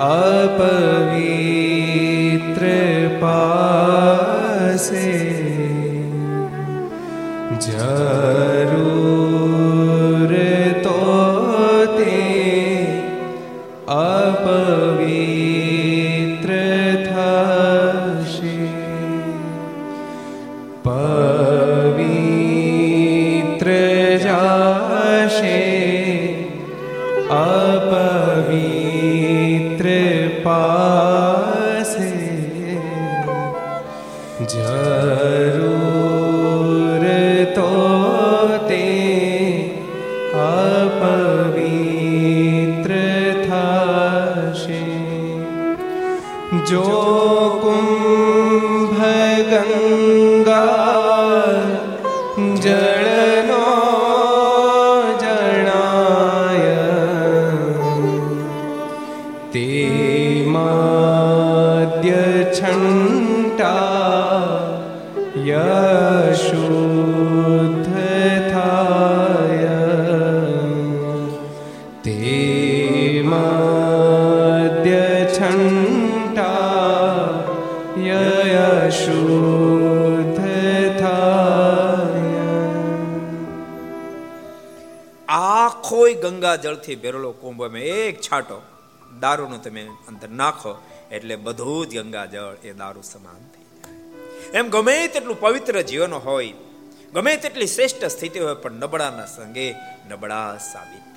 અપવિત્ર પાસે જરૂર તે માદ્ય છંટા યશુદ્ધ થાય તે માદ્ય છંટા યશુદ્ધ થાય
આખોય ગંગા જળથી ભેરલો કુંભ એમ એક છાંટો દારૂનો તમે અંદર નાખો એટલે બધું જ ગંગા જળ એ દારૂ સમાન થઈ જાય. એમ ગમે તેટલું પવિત્ર જીવન હોય, ગમે તેટલી શ્રેષ્ઠ સ્થિતિ હોય, પણ નબળાના સંગે નબળા સાબિત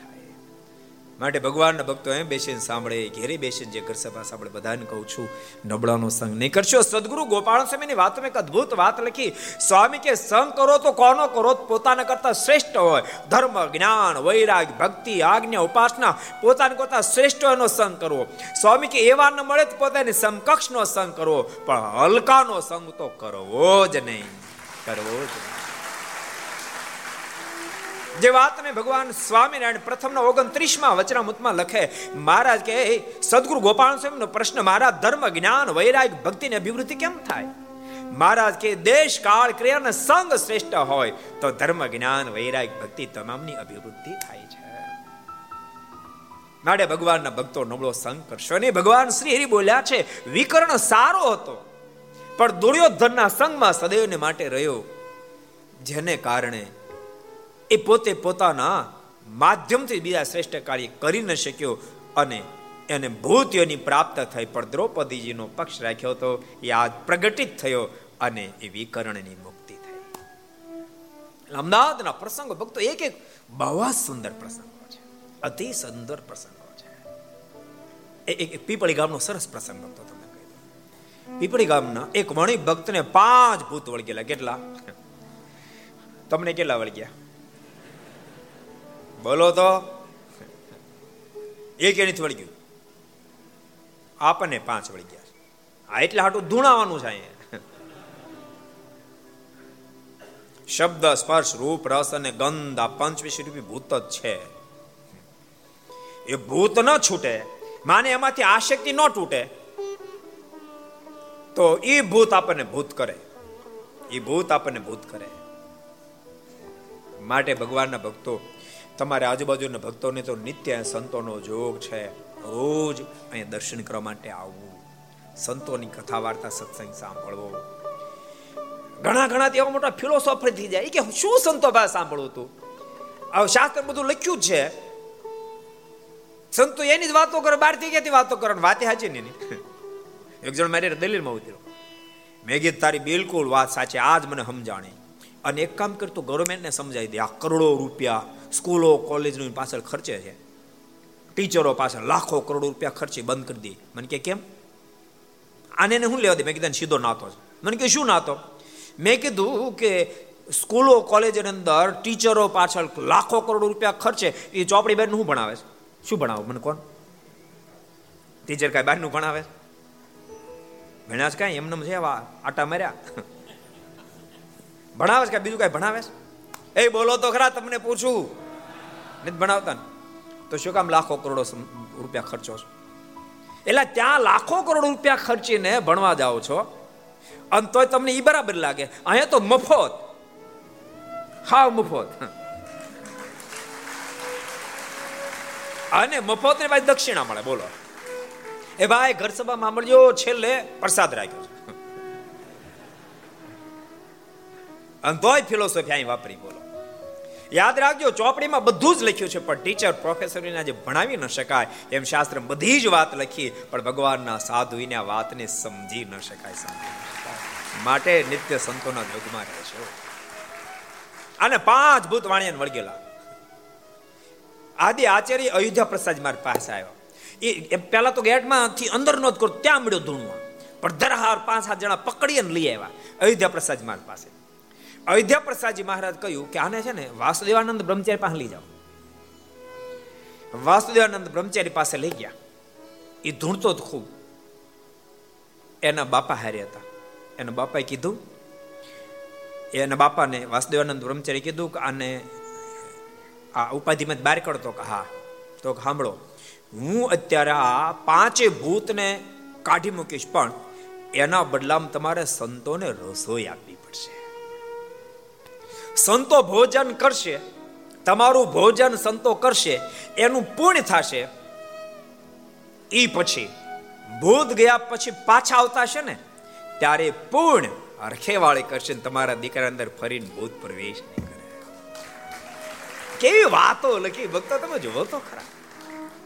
માટે ભગવાનના ભક્તો એમ બેસીને સાંભળે, ઘેરે બેસીને જે ઘર સભા સાંભળે, બધાને કહું છું, નબળાનો સંગ નહીં કરશો. સદગુરુ ગોપાલ સ્વામીની વાતમાં એક અદ્ભુત વાત લખી. સ્વામી કે, સંગ કરો તો કોનો કરો? પોતાના કરતા શ્રેષ્ઠ હોય. ધર્મ, જ્ઞાન, વૈરાગ, ભક્તિ, આજ્ઞા, ઉપાસના પોતાના કરતા શ્રેષ્ઠ એનો સંગ કરવો. સ્વામી કે, એવા ન મળે તો પોતાની સમકક્ષનો સંગ કરવો, પણ હલકાનો સંગ તો કરવો જ નહીં. કરવો જ નહીં. જે વાતને ભગવાન સ્વામિનારાયણ પ્રથમના ઓગણત્રીસમાં વચનામૃતમાં લખે, મહારાજ કે સદગુરુ ગોપાલ સ્વામીનો પ્રશ્ન, મારા ધર્મ જ્ઞાન, વૈરાગ, ભક્તિની અભિવૃદ્ધિ કેમ થાય? મહારાજ કે દેશ, કાળ, ક્રિયા સંગ શ્રેષ્ઠ હોય, તો ધર્મ જ્ઞાન, વૈરાગ, ભક્તિ તમામની અભિવૃદ્ધિ થાય છે. માટે ભગવાનના ભક્તો નબળો સંગ કરશો નહીં. ભગવાન શ્રી હરિ બોલ્યા છે, વિકર્ણ સારો હતો, પણ દુર્યોધનના સંગમાં સદૈવને માટે રહ્યો, જેને કારણે એ પોતે પોતાના માધ્યમથી બીજા શ્રેષ્ઠ કાર્ય કરી ન શક્યો અને એને ભૂતિઓની પ્રાપ્ત થઈ. પણ દ્રૌપદીજીનો પક્ષ રાખ્યો હતો, એ આજ પ્રગટિત થયો અને એ વિકરણની મુક્તિ થઈ. અમદાવાદના પ્રસંગો ભક્તો એક એક બહુ સુંદર પ્રસંગો છે. અતિ સુંદર પ્રસંગો છે. એક પીપળી ગામનો સરસ પ્રસંગ ભક્તો તમને કહી દઉં. પીપળી ગામના એક વણિક ભક્તને પાંચ ભૂત વળગેલા. કેટલા? તમને કેટલા વળગ્યા? બોલો તો. એક નથી વળી ગયું. આપણને પાંચ વળી ગયા આ એટલે હાટું ધૂણાવાનું છે અહીંયા. શબ્દ, સ્પર્શ, રૂપ, રસ અને ગંધ આ પંચવીસ રૂપી ભૂત જ છે. એ ભૂત ન છૂટે, માને એમાંથી આશક્તિ ન તૂટે. તો એ ભૂત આપણને ભૂત કરે. એ ભૂત આપણને ભૂત કરે. માટે ભગવાનના ભક્તો તમારે આજુબાજુના ભક્તોને તો નિત્ય સંતોનો જોગ છે. રોજ અહીંયા દર્શન કરવા માટે આવવું સંતોની કથા વાર્તા સત્સંગ સાંભળવો. ઘણા ઘણા તેવા મોટા ફિલોસોફર થઈ જાય. કે, શું સંતો પાસે સાંભળવું તું? આ શાસ્ત્ર બધું લખ્યું જ છે. સંતો એની જ વાતો કરે બહારથી ક્યાંથી વાતો કરે વાતે સાચી નહીં *laughs* એક જણ મારી દલીલમાં ઉતર્યો. મેં કીધું, તારી બિલકુલ વાત સાચી, આજ મને સમજાણી. અને એક કામ કરતું ગવર્મેન્ટને સમજાવી દે. આ કરોડો રૂપિયા સ્કૂલો, કોલેજની પાછળ ખર્ચે છે. ટીચરો પાછળ લાખો કરોડો રૂપિયા ખર્ચે બંધ કરી દે. મને કે કેમ? આને શું લેવા દે? મેં કીધું સીધો નાતો છે. મને કે, શું નાતો? મેં કીધું કે સ્કૂલો, કોલેજની અંદર ટીચરો પાછળ લાખો કરોડો રૂપિયા ખર્ચે. એ ચોપડી બેન શું ભણાવે છે? શું ભણાવે? મને કોણ? ટીચર કાંઈ બહારનું ભણાવે ભણ્યા છે કાંઈ? એમને છે આટા માર્યા? ભણાવે છે કે બીજું કાંઈ ભણાવે છે? એ બોલો તો ખરા, તમને પૂછું. નથી ભણાવતા ને? તો શું કામ લાખો કરોડો રૂપિયા ખર્ચો છો? એટલે ત્યાં લાખો કરોડ રૂપિયા ખર્ચીને ભણવા જાઓ છો, અને તોય તમને એ બરાબર લાગે. અહીંયા તો મફત. હાવ મફત. અને મફત ને ભાઈ દક્ષિણા મળે, બોલો. એ ભાઈ ઘર સભામાં મળજો, છેલ્લે પ્રસાદ રાખ્યો અને તોય ફિલોસોફી અહીં વાપરી, બોલો. યાદ રાખજો, ચોપડીમાં બધું જ લખ્યું છે, પણ ટીચર પ્રોફેસરને જે ભણાવી ન શકાય. એમ શાસ્ત્ર બધી જ વાત લખી, પણ ભગવાનના સાધુને આ વાતને સમજી ન શકાય, સમજી માટે નિત્ય સંતોના યોગમાં રહે છે. અને પાંચ ભૂત વાણિયાને વળગેલા. આદિ આચાર્ય અયોધ્યા પ્રસાદ મારી પાસે આવ્યો. એ પહેલા તો ગેટમાંથી અંદર નો જ કરો, ત્યાં મળ્યો ધૂણમાં. પણ ધરહાર પાંચ સાત જણા પકડીને લઈ આવ્યા. અયોધ્યા પ્રસાદ મારી પાસે. અયોધ્યા પ્રસાદજી મહારાજ કહ્યું કે આને છે ને વાસુદેવાનંદ બ્રહ્મચારી પાસે લઈ જાઓ. વાસુદેવાનંદ બ્રહ્મચારી પાસે લઈ ગયા. એ ધૂણતો જ ખૂબ. એના બાપા હારે હતા. એના બાપાએ કીધું, એના બાપાને વાસુદેવાનંદ બ્રહ્મચારી કીધું કે આને આ ઉપાધિમાં બહાર કાઢતો કે હા. તો સાંભળો, હું અત્યારે આ પાંચે ભૂતને કાઢી મૂકીશ, પણ એના બદલામાં તમારે સંતોને રસોઈ આપવી પડશે. સંતો ભોજન કરશે, તમારું ભોજન સંતો કરશે, એનું પૂર્ણ થશે. એ પછી, ભૂત ગયા પછી પાછા આવતા છે ને, ત્યારે પૂર્ણ અરખેવાળી કરશે તમારા દીકરા અંદર ફરીને ભૂત પ્રવેશ નહીં કરે. કેવી વાતો લખી ભક્તો, તમે જુઓ તો ખરા.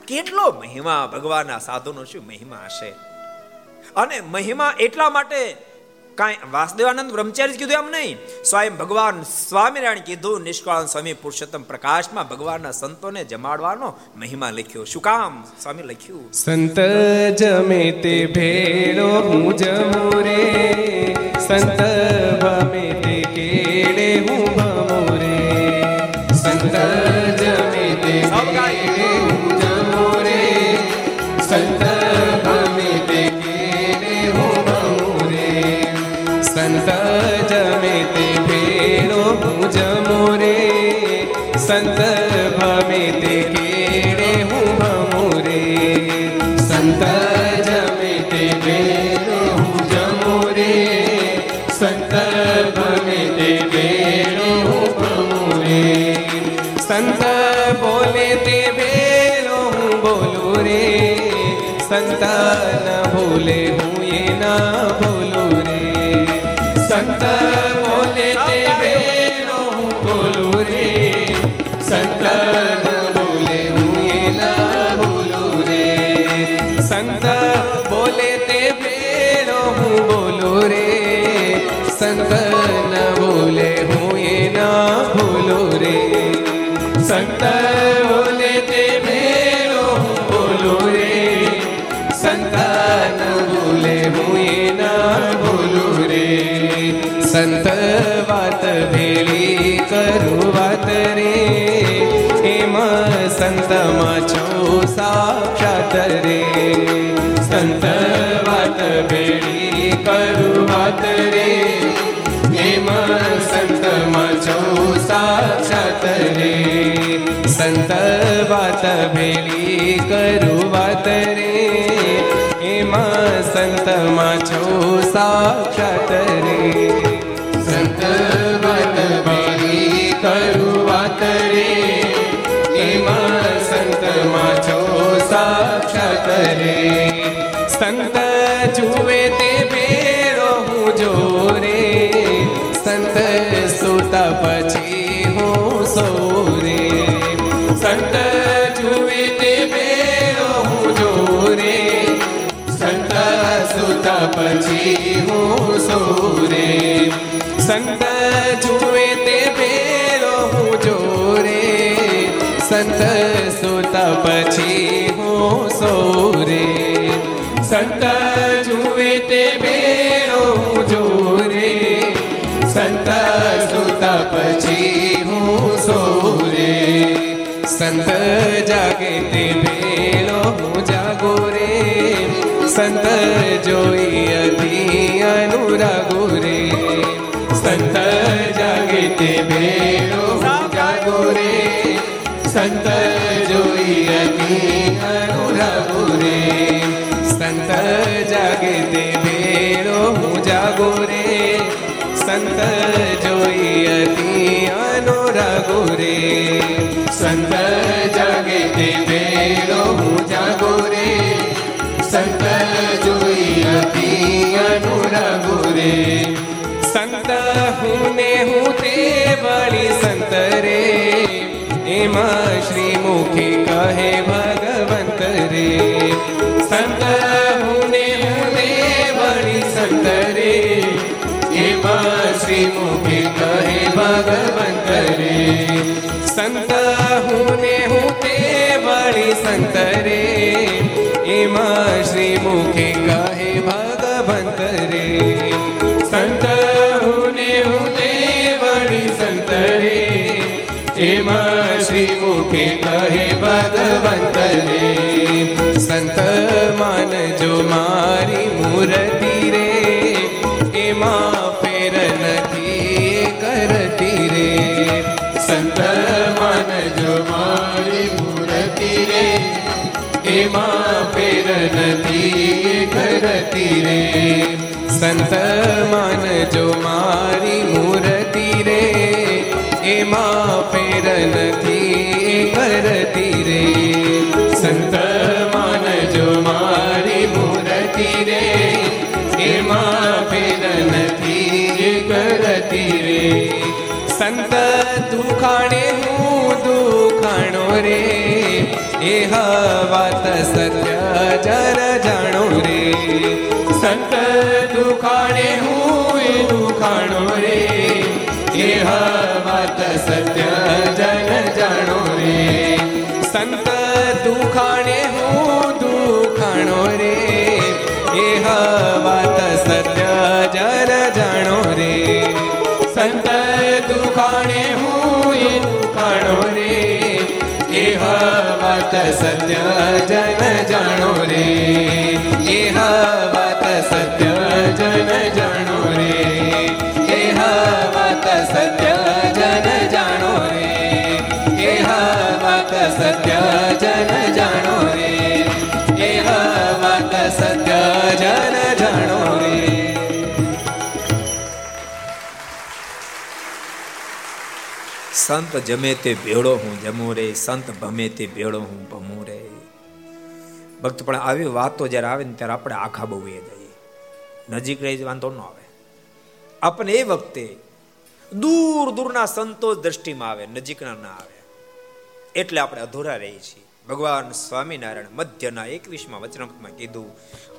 કેટલો મહિમા ભગવાનના સાધુનો શું મહિમા હશે. અને મહિમા એટલા માટે કાંઈ વાસુદેવાનંદ બ્રહ્મચારી કીધું એમ નહીં. સ્વયં ભગવાન સ્વામિનારાયણ કીધું, નિષ્કાળ સ્વામી પુરુષોત્તમ પ્રકાશમાં ભગવાનના સંતોને જમાડવાનો મહિમા લખ્યો. શું કામ? સ્વામી લખ્યું.
સંત જમે તે ભેળો હું જમું રે. સંત ભમે તે કેડે હું સંત ભમે તે કેળે હું ભમું રે સંત જમે તે ભેળો હું જમું રે સંત ભમે તે ભેળો હું ભમું રે સંત બોલે તે ભેળો હું બોલું રે. સંત ન ભૂલે હું એ ના ભૂલું રે. સંત સંત બોલે તે ભેળો હું બોલું રે. સંત ન બોલે હું એ ના ભૂલું રે. સંત બોલે તે મેળો હું બોલું રે. સંત ન બોલે હું એ ના ભૂલું રે. સંત વાત ભેળી કરું વાત રે. એમાં સંતમાં છો સાક્ષાત રે સંત વાત બેડી કરું વાત રે પ્રેમ સંતમાં છો સાક્ષાત રે સંત વાત બેડી કરું વાત રે એમાં સંતમાં છો સાક્ષાત રે સંતમાં છો સાક્ષાત રે સંત જુએ તે ભેરો હું જોરે સંત સુતા પછી હું સોરે સંત જુએ તે ભેરો હું જોરે સંત સુતા પછી હું સોરે સંત જુએ તે સંત સુતા પછી હું સોરે. સંત જુએ તે હું જોરે. સંત સુતા પછી હું સોરે. સંત જાગે તે હું જાગો રે. સંત જોઈ અતિ અનુરાગો રે. સંત જાગે તે હું જાગો રે. સંત જોઈ અતિ અનુરાગો રે જાગે તે ભેળો હું જાગો રે સંત જોઈ અતિ અનુરાગો રે સંત જાગે તે ભેળો હું જાગો રે સંત જોઈ અતિ અનુરાગો રે સંત હું ને હું તે વળી સંત રે એમાં શ્રી મુખી કહે ભગવંત રે સંત હુને હુને વળી સંત રે એમાં શ્રી મુખી કહે ભગવંત રે સંત હુને હું તે વળી સંત રે એમાં શ્રી મુખી કહે ભગવંત રે સંત હુને હું વળી સંત રે એમાં શ્રી મુખે કહે ભગવંત રે સંત માનજો મારી મૂર્તિ રે એમાં ફેર નથી કરતી રે સંત માનજો મારી મૂર્તિ રે એમાં ફેર નથી કરતી રે સંત માનજો મારી મૂર્તિ રે એમાં ફેર નથી કરતી રે. સંત માનજો મારી મૂર્તિ રે એમાં ફેર નથી કરતી રે. સંત દુખાણે હું દુખાણો રે, એ વાત સત્ય જર જાણો રે. સંત દુખાણે હું દુખાણો રે એ વાત સત્ય જન જાણો રે સંત દુખાણે હું દુખાણો રે એ વાત સત્ય જન જાણો રે સંત દુખાણે હું એ દુખાણો રે એ વાત સત્ય જન જાણો રે એ વાત સત્ય જન જાણો જન જાણો રે એ વાત સત્ય જન જાણો રે.
સંત જમે તે ભેળો હું જમું રે, સંત ભમે તે ભેળો હું ભમું રે. ભક્ત પણ આવી વાતો જ્યારે આવે ને ત્યારે આપણે આખા બહુ એ જઈએ. નજીક રહી વાંધો ન આવે. આપણને એ વખતે દૂર દૂરના સંતો દ્રષ્ટિમાં આવે, નજીકના ના આવે. એટલે આપણે અધૂરા રહીએ છીએ. ભગવાન સ્વામિનારાયણ મધ્યના એકવીસમાં વચનામૃતમાં કીધું,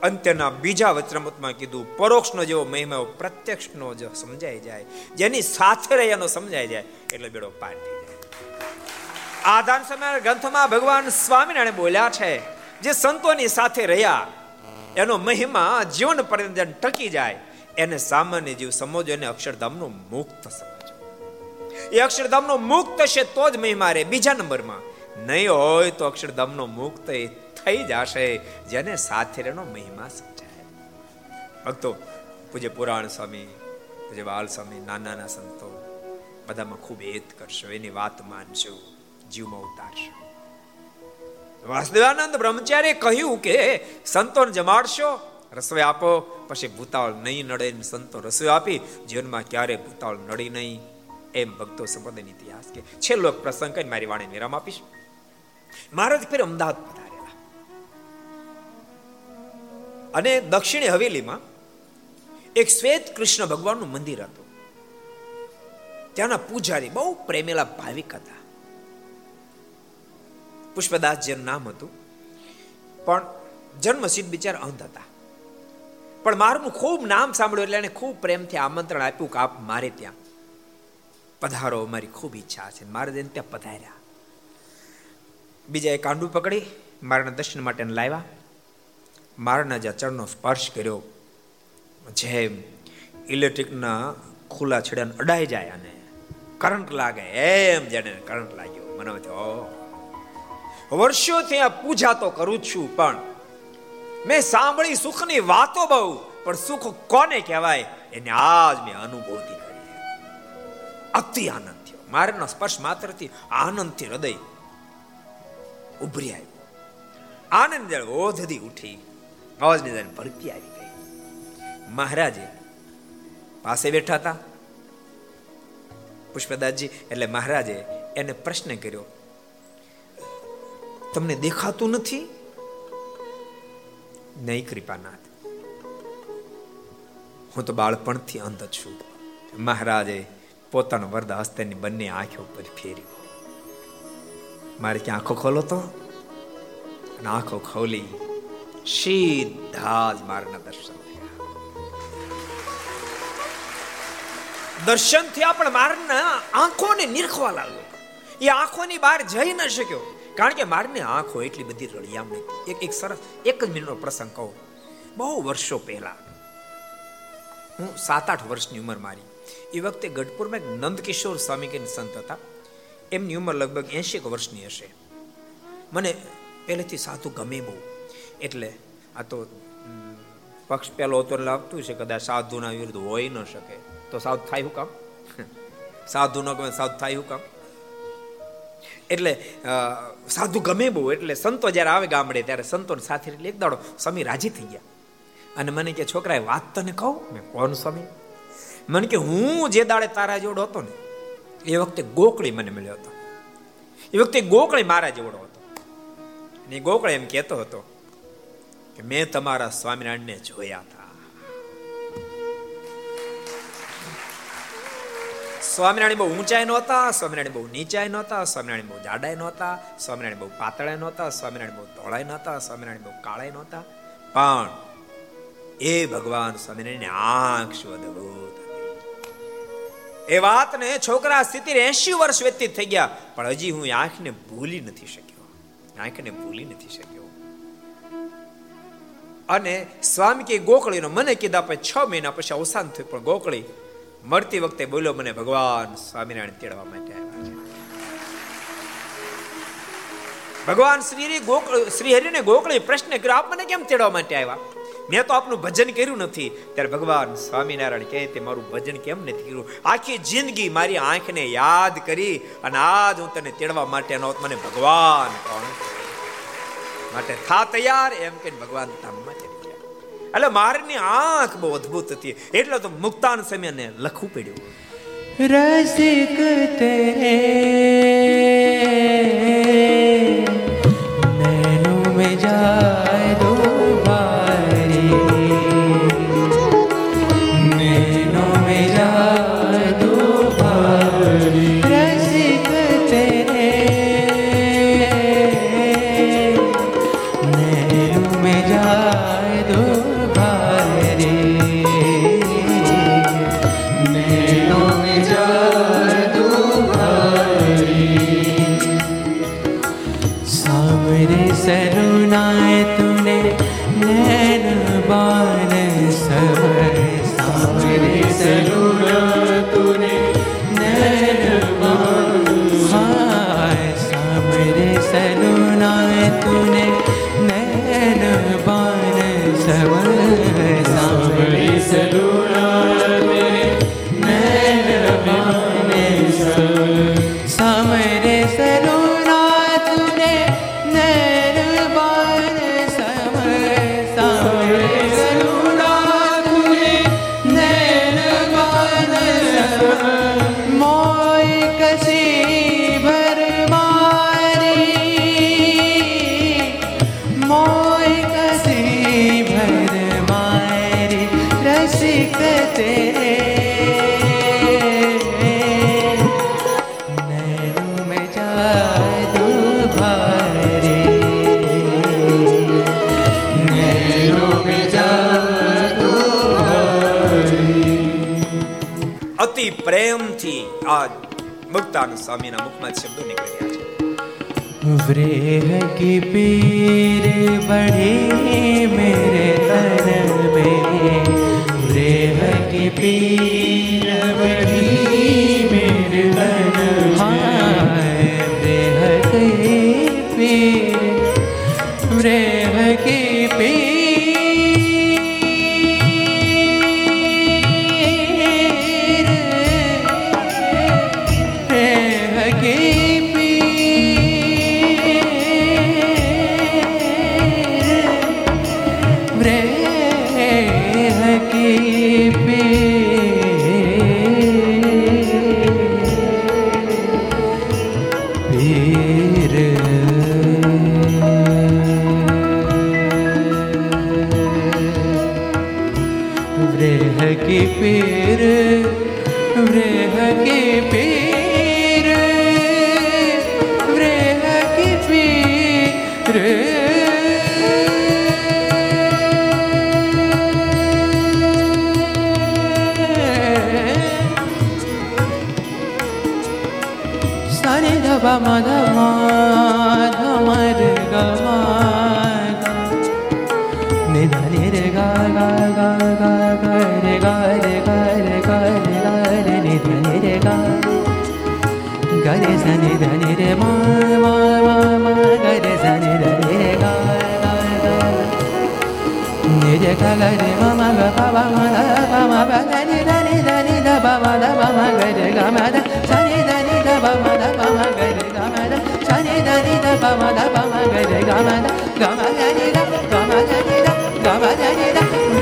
અંત્યના બીજા વચનામૃતમાં કીધું, પરોક્ષનો જેવો મહિમા પ્રત્યક્ષનો જો સમજાઈ જાય. જેની સાથે રહ્યાનો સમજાઈ જાય, એટલે બેડો પાર થઈ જાય. આધાન સમય ગ્રંથમાં ભગવાન સ્વામિનારાયણ બોલ્યા છે, જે સંતોની સાથે રહ્યા, એનો મહિમા જીવન પર્યંત ટકી જાય. એને સામાન્ય જીવ સમજો એને અક્ષરધામનો મુક્ત સમજો એ અક્ષરધામનો મુક્ત છે તો જ મહિમા રહે બીજા નંબરમાં. નહીં હોય તો અક્ષરધામનો મુક્ત થઈ જશે, જેને સાથે રહેનો મહિમા સમજાય. ભક્તો, પૂજ્ય પુરાણ સ્વામી, પૂજ્ય બાલ સ્વામી નાના નાના સંતો, બધામાં ખૂબ હેત કરશો, એની વાત માનશો, જીવમાં ઉતારશો. વાસુદેવાનંદ બ્રહ્મચાર્ય કહ્યું કે સંતોને જમાડશો, રસોઈ આપો, પછી ભૂતાવળ નહીં નડે સંતો રસોઈ આપી, જીવનમાં ક્યારે ભૂતાવળ નડી નહીં? એમ ભક્તો સંબંધની ઇતિહાસ કે છેલ્લો પ્રસંગ કરીને મારી વાણી વિરામ આપીશ. મહારાજ ફેર અમદાવાદ પધારેલા અને દક્ષિણે હવેલીમાં એક શ્વેત કૃષ્ણ ભગવાનનું મંદિર હતું. ત્યાંના પૂજારી બહુ પ્રેમેલા ભાવિક હતા. પુષ્પદાસ જેનું નામ હતું, પણ જન્મસિદ્ધ બિચાર અંધ હતા. પણ મારું ખૂબ નામ સાંભળ્યું એટલે એને ખૂબ પ્રેમથી આમંત્રણ આપ્યું કે આપ મારે ત્યાં પધારો, મારી ખૂબ ઈચ્છા છે મારે ત્યાં પધાર્યા. બીજા એક કાંડું પકડી, મારાના દર્શન માટે લાવ્યા. મારાના જ્યાં ચરણનો સ્પર્શ કર્યો, જેમ ઇલેક્ટ્રિકના ખુલ્લા છેડાને અડાઈ જાય અને કરંટ લાગે એમ જેને કરંટ લાગ્યો. મને વર્ષોથી આ પૂજા તો કરું છું, પણ મેં સાંભળી સુખની વાતો બહુ, પણ સુખ કોને કહેવાય એને આજ મેં અનુભૂતિ કરી. અતિ આનંદ થયો. મારાનો સ્પર્શ માત્રથી આનંદથી હૃદય ઉભરી આવ્યું આનંદ ઓધધી ઉઠી અવાજની જાણે ભરતી આવી ગઈ. મહારાજે પાસે બેઠા હતા. પુષ્પદાસજી, એટલે મહારાજે એને પ્રશ્ન કર્યો, તમને દેખાતું નથી? નહીં, કૃપાનાથ. હું તો બાળપણથી અંધ છું. મહારાજે પોતાનો વરદ હસ્તની બંને આંખો ઉપર ફેર્યો મારે ક્યાં આંખો ખોલો તો? આંખો ખોલી સીધા જ મારના દર્શન દર્શન થયા પણ મારના આંખોને નિરખવા લાગ્યો. એ આંખોની બહાર જઈ ન શક્યો. કારણ કે મારની આંખો એટલી બધી રળિયામણી એક એક સરસ એક જ મિનિટનો પ્રસંગ કહું. બહુ વર્ષો પહેલા, હું સાત આઠ વર્ષની ઉંમર મારી. એ વખતે ગઢપુરમાં એક નંદકિશોર સ્વામી કે સંત હતા. એમની ઉંમર લગભગ એંશી વર્ષની હશે. મને પહેલેથી સાધુ ગમે બહુ. એટલે આ તો પક્ષ પહેલો હતો લાગતું છે કદાચ સાધુના વિરુદ્ધ હોઈ ન શકે. તો સાધુ થાય હું કામ સાધુ ન ગમે સાધુ થાય હું કામ એટલે સાધુ ગમે બહુ, એટલે સંતો જ્યારે આવે ગામડે ત્યારે સંતોને સાથે એક દાડો સ્વામી રાજી થઈ ગયા. અને મને કે, છોકરાએ વાત તને કહું? મેં કોણ સ્વામી? મને કે, હું જે દાડે તારા જોડો હતો ને એ વખતે ગોકળી મને મળ્યો હતો. એ વખતે ગોકળી મારા જેવડો હતો. અને ગોકળી એમ કહેતો હતો કે મેં તમારા સ્વામિનારાયણને જોયા હતા સ્વામિનારાયણ બહુ ઊંચાઈ નહોતા, સ્વામિનારાયણ બહુ નીચાઈ નહોતા, સ્વામિનારાયણ બહુ જાડાઈ નહોતા, સ્વામિનારાયણ બહુ પાતળા નહોતા, સ્વામિનારાયણ બહુ ધોળાઈ નહોતા, સ્વામિનારાયણ બહુ કાળાઈ નહોતા. પણ એ ભગવાન સ્વામિનારાયણ આંખ શું એ વાતને છોકરા સ્થિતિ એસી વર્ષ વ્યતીત થઈ ગયા. પણ હજી હું આંખને ભૂલી નથી શક્યો. આંખને ભૂલી નથી શક્યો. અને સ્વામી કે ગોકળીનો મને કીધા પછી છ મહિના પછી અવસાન થયું. પણ ગોકળી મળતી વખતે બોલ્યો મને, ભગવાન, સ્વામિનારાયણ તેડવા માટે આવ્યા છે. ભગવાન શ્રી ગોકળ શ્રી હરિને ગોકળી પ્રશ્ન કર્યો, આપ મને કેમ તેડવા માટે આવ્યા? મેં તો આપનું ભજન કર્યું નથી. ત્યારે ભગવાન સ્વામિનારાયણ કહે તે મારું ભજન કેમ નથી કર્યું? આખી જિંદગી મારી આંખને યાદ કરી અને આજ હું તને તેડવા માટે મને ભગવાન કોણ માટે થા તૈયાર એમ કે ભગવાન ધામમાં એટલે મારની આંખ બહુ અદ્ભુત હતી. એટલે તો મુક્તાન સમયને લખવું પડ્યું.
રસિક તેરે નૈનો મેં અતિ
પ્રેમથી આ ભક્તાન સ્વામીના મુખમાં શબ્દો
નીકળી રહ્યા છે. વ્રેહ કે પીર બઢે મેરે તન મેં. વ્રેહ કે પીર બઢે મેરે તન મેં. વ્રેહ કે પીર ी धे गा मेरे कलरे धि धी दे गनि धी दागरे गमदा गम जिगानि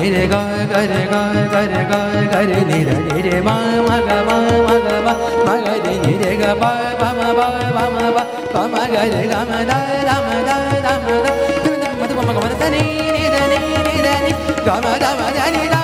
ni re ga ga re ga ga re ga ga re ni da ni re ma ma ga ma ma ga ma ma ga re ni re ga pa pa ma ba pa ma ba pa ma ga re ga ma da da ma da da ma da ma da ma ga ma da ni ni da ni ni da ni ga ma da ma da ni da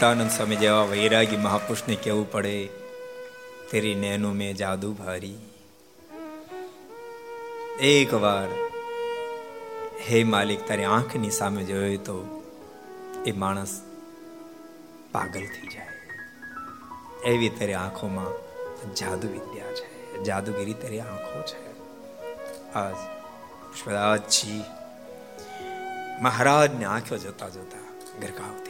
Muktanand Swami જેવા વૈરાગી મહાપુરુષને કહેવું પડે? તેરી nano મેં જાદુ ભારી. એક વાર હે માલિક, તારી આંખની સામે જોયો તો એ માણસ પાગલ થઈ જાય. એવી તારી આંખોમાં જાદુ વિદ્યા છે. જાદુગીરી તારી આંખો છે. આજ પુષ્પરાજજી મહારાજને આંખો જોતા જોતા ગરકાવ થઈ ગયા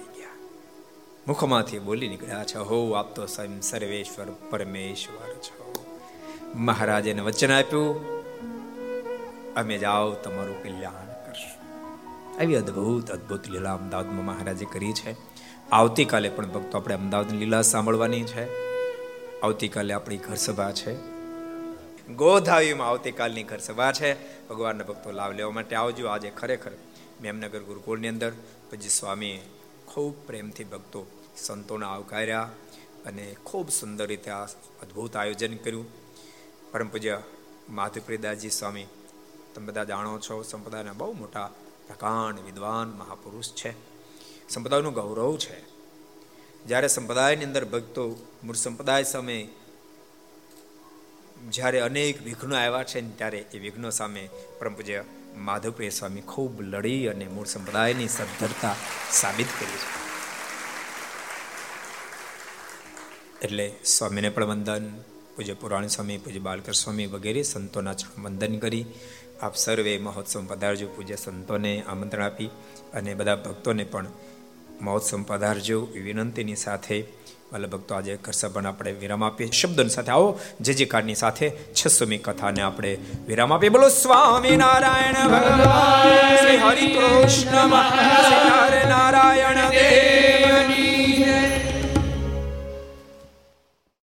મુખમાંથી બોલી નીકળ્યા છે. હો, આપ તો સ્વયં સર્વેશ્વર, પરમેશ્વર છો. મહારાજે વચન આપ્યું. અમે જાઓ, તમારું કલ્યાણ કરશું. આવી અદ્ભુત અદ્ભુત લીલા અમદાવાદમાં મહારાજે કરી છે. આવતીકાલે પણ ભક્તો આપણે અમદાવાદની લીલા સાંભળવાની છે. આવતીકાલે આપણી ઘર સભા છે. ગોધાવીમાં આવતીકાલની ઘર સભા છે. ભગવાનના ભક્તો લાભ લેવા માટે આવજો. આજે ખરેખર મેમનગર ગુરુકુળની અંદર. પછી સ્વામીએ ખૂબ પ્રેમથી ભક્તો સંતોને આવકાર્યા અને ખૂબ સુંદર રીતે આ અદ્ભુત આયોજન કર્યું. પરમ પૂજ્ય માધુપ્રિદાસજી સ્વામી, તમે બધા જાણો છો, સંપ્રદાયના બહુ મોટા પ્રકાંડ વિદ્વાન મહાપુરુષ છે. સંપ્રદાયનું ગૌરવ છે. જ્યારે સંપ્રદાયની અંદર ભક્તો મૂળ સંપ્રદાય સામે જ્યારે અનેક વિઘ્નો આવ્યા છે ત્યારે એ વિઘ્નો સામે પરમ પૂજ્ય માધવપ્રિય સ્વામી ખૂબ લડી અને મૂળ સંપ્રદાયની સદ્ધરતા સાબિત કરી છે. એટલે સ્વામીને પણ વંદન, પૂજ્ય પુરાણી સ્વામી, પૂજ્ય બાલકર સ્વામી વગેરે સંતોના વંદન કરી, આપ સર્વે મહોત્સવ પધારજો, પૂજ્ય સંતોને આમંત્રણ આપી અને બધા ભક્તોને પણ મહોત્સવ પધારજો વિનંતીની સાથે વાલા ભક્તો, આજે કરસભાને આપણે વિરામ આપીએ શબ્દોની સાથે આવો, જે જે કાર્ડની સાથે છસોમી કથાને આપણે વિરામ આપીએ. બોલો, સ્વામી નારાયણ ભગવાન, શ્રી હરિ કૃષ્ણ નારાયણ દેવ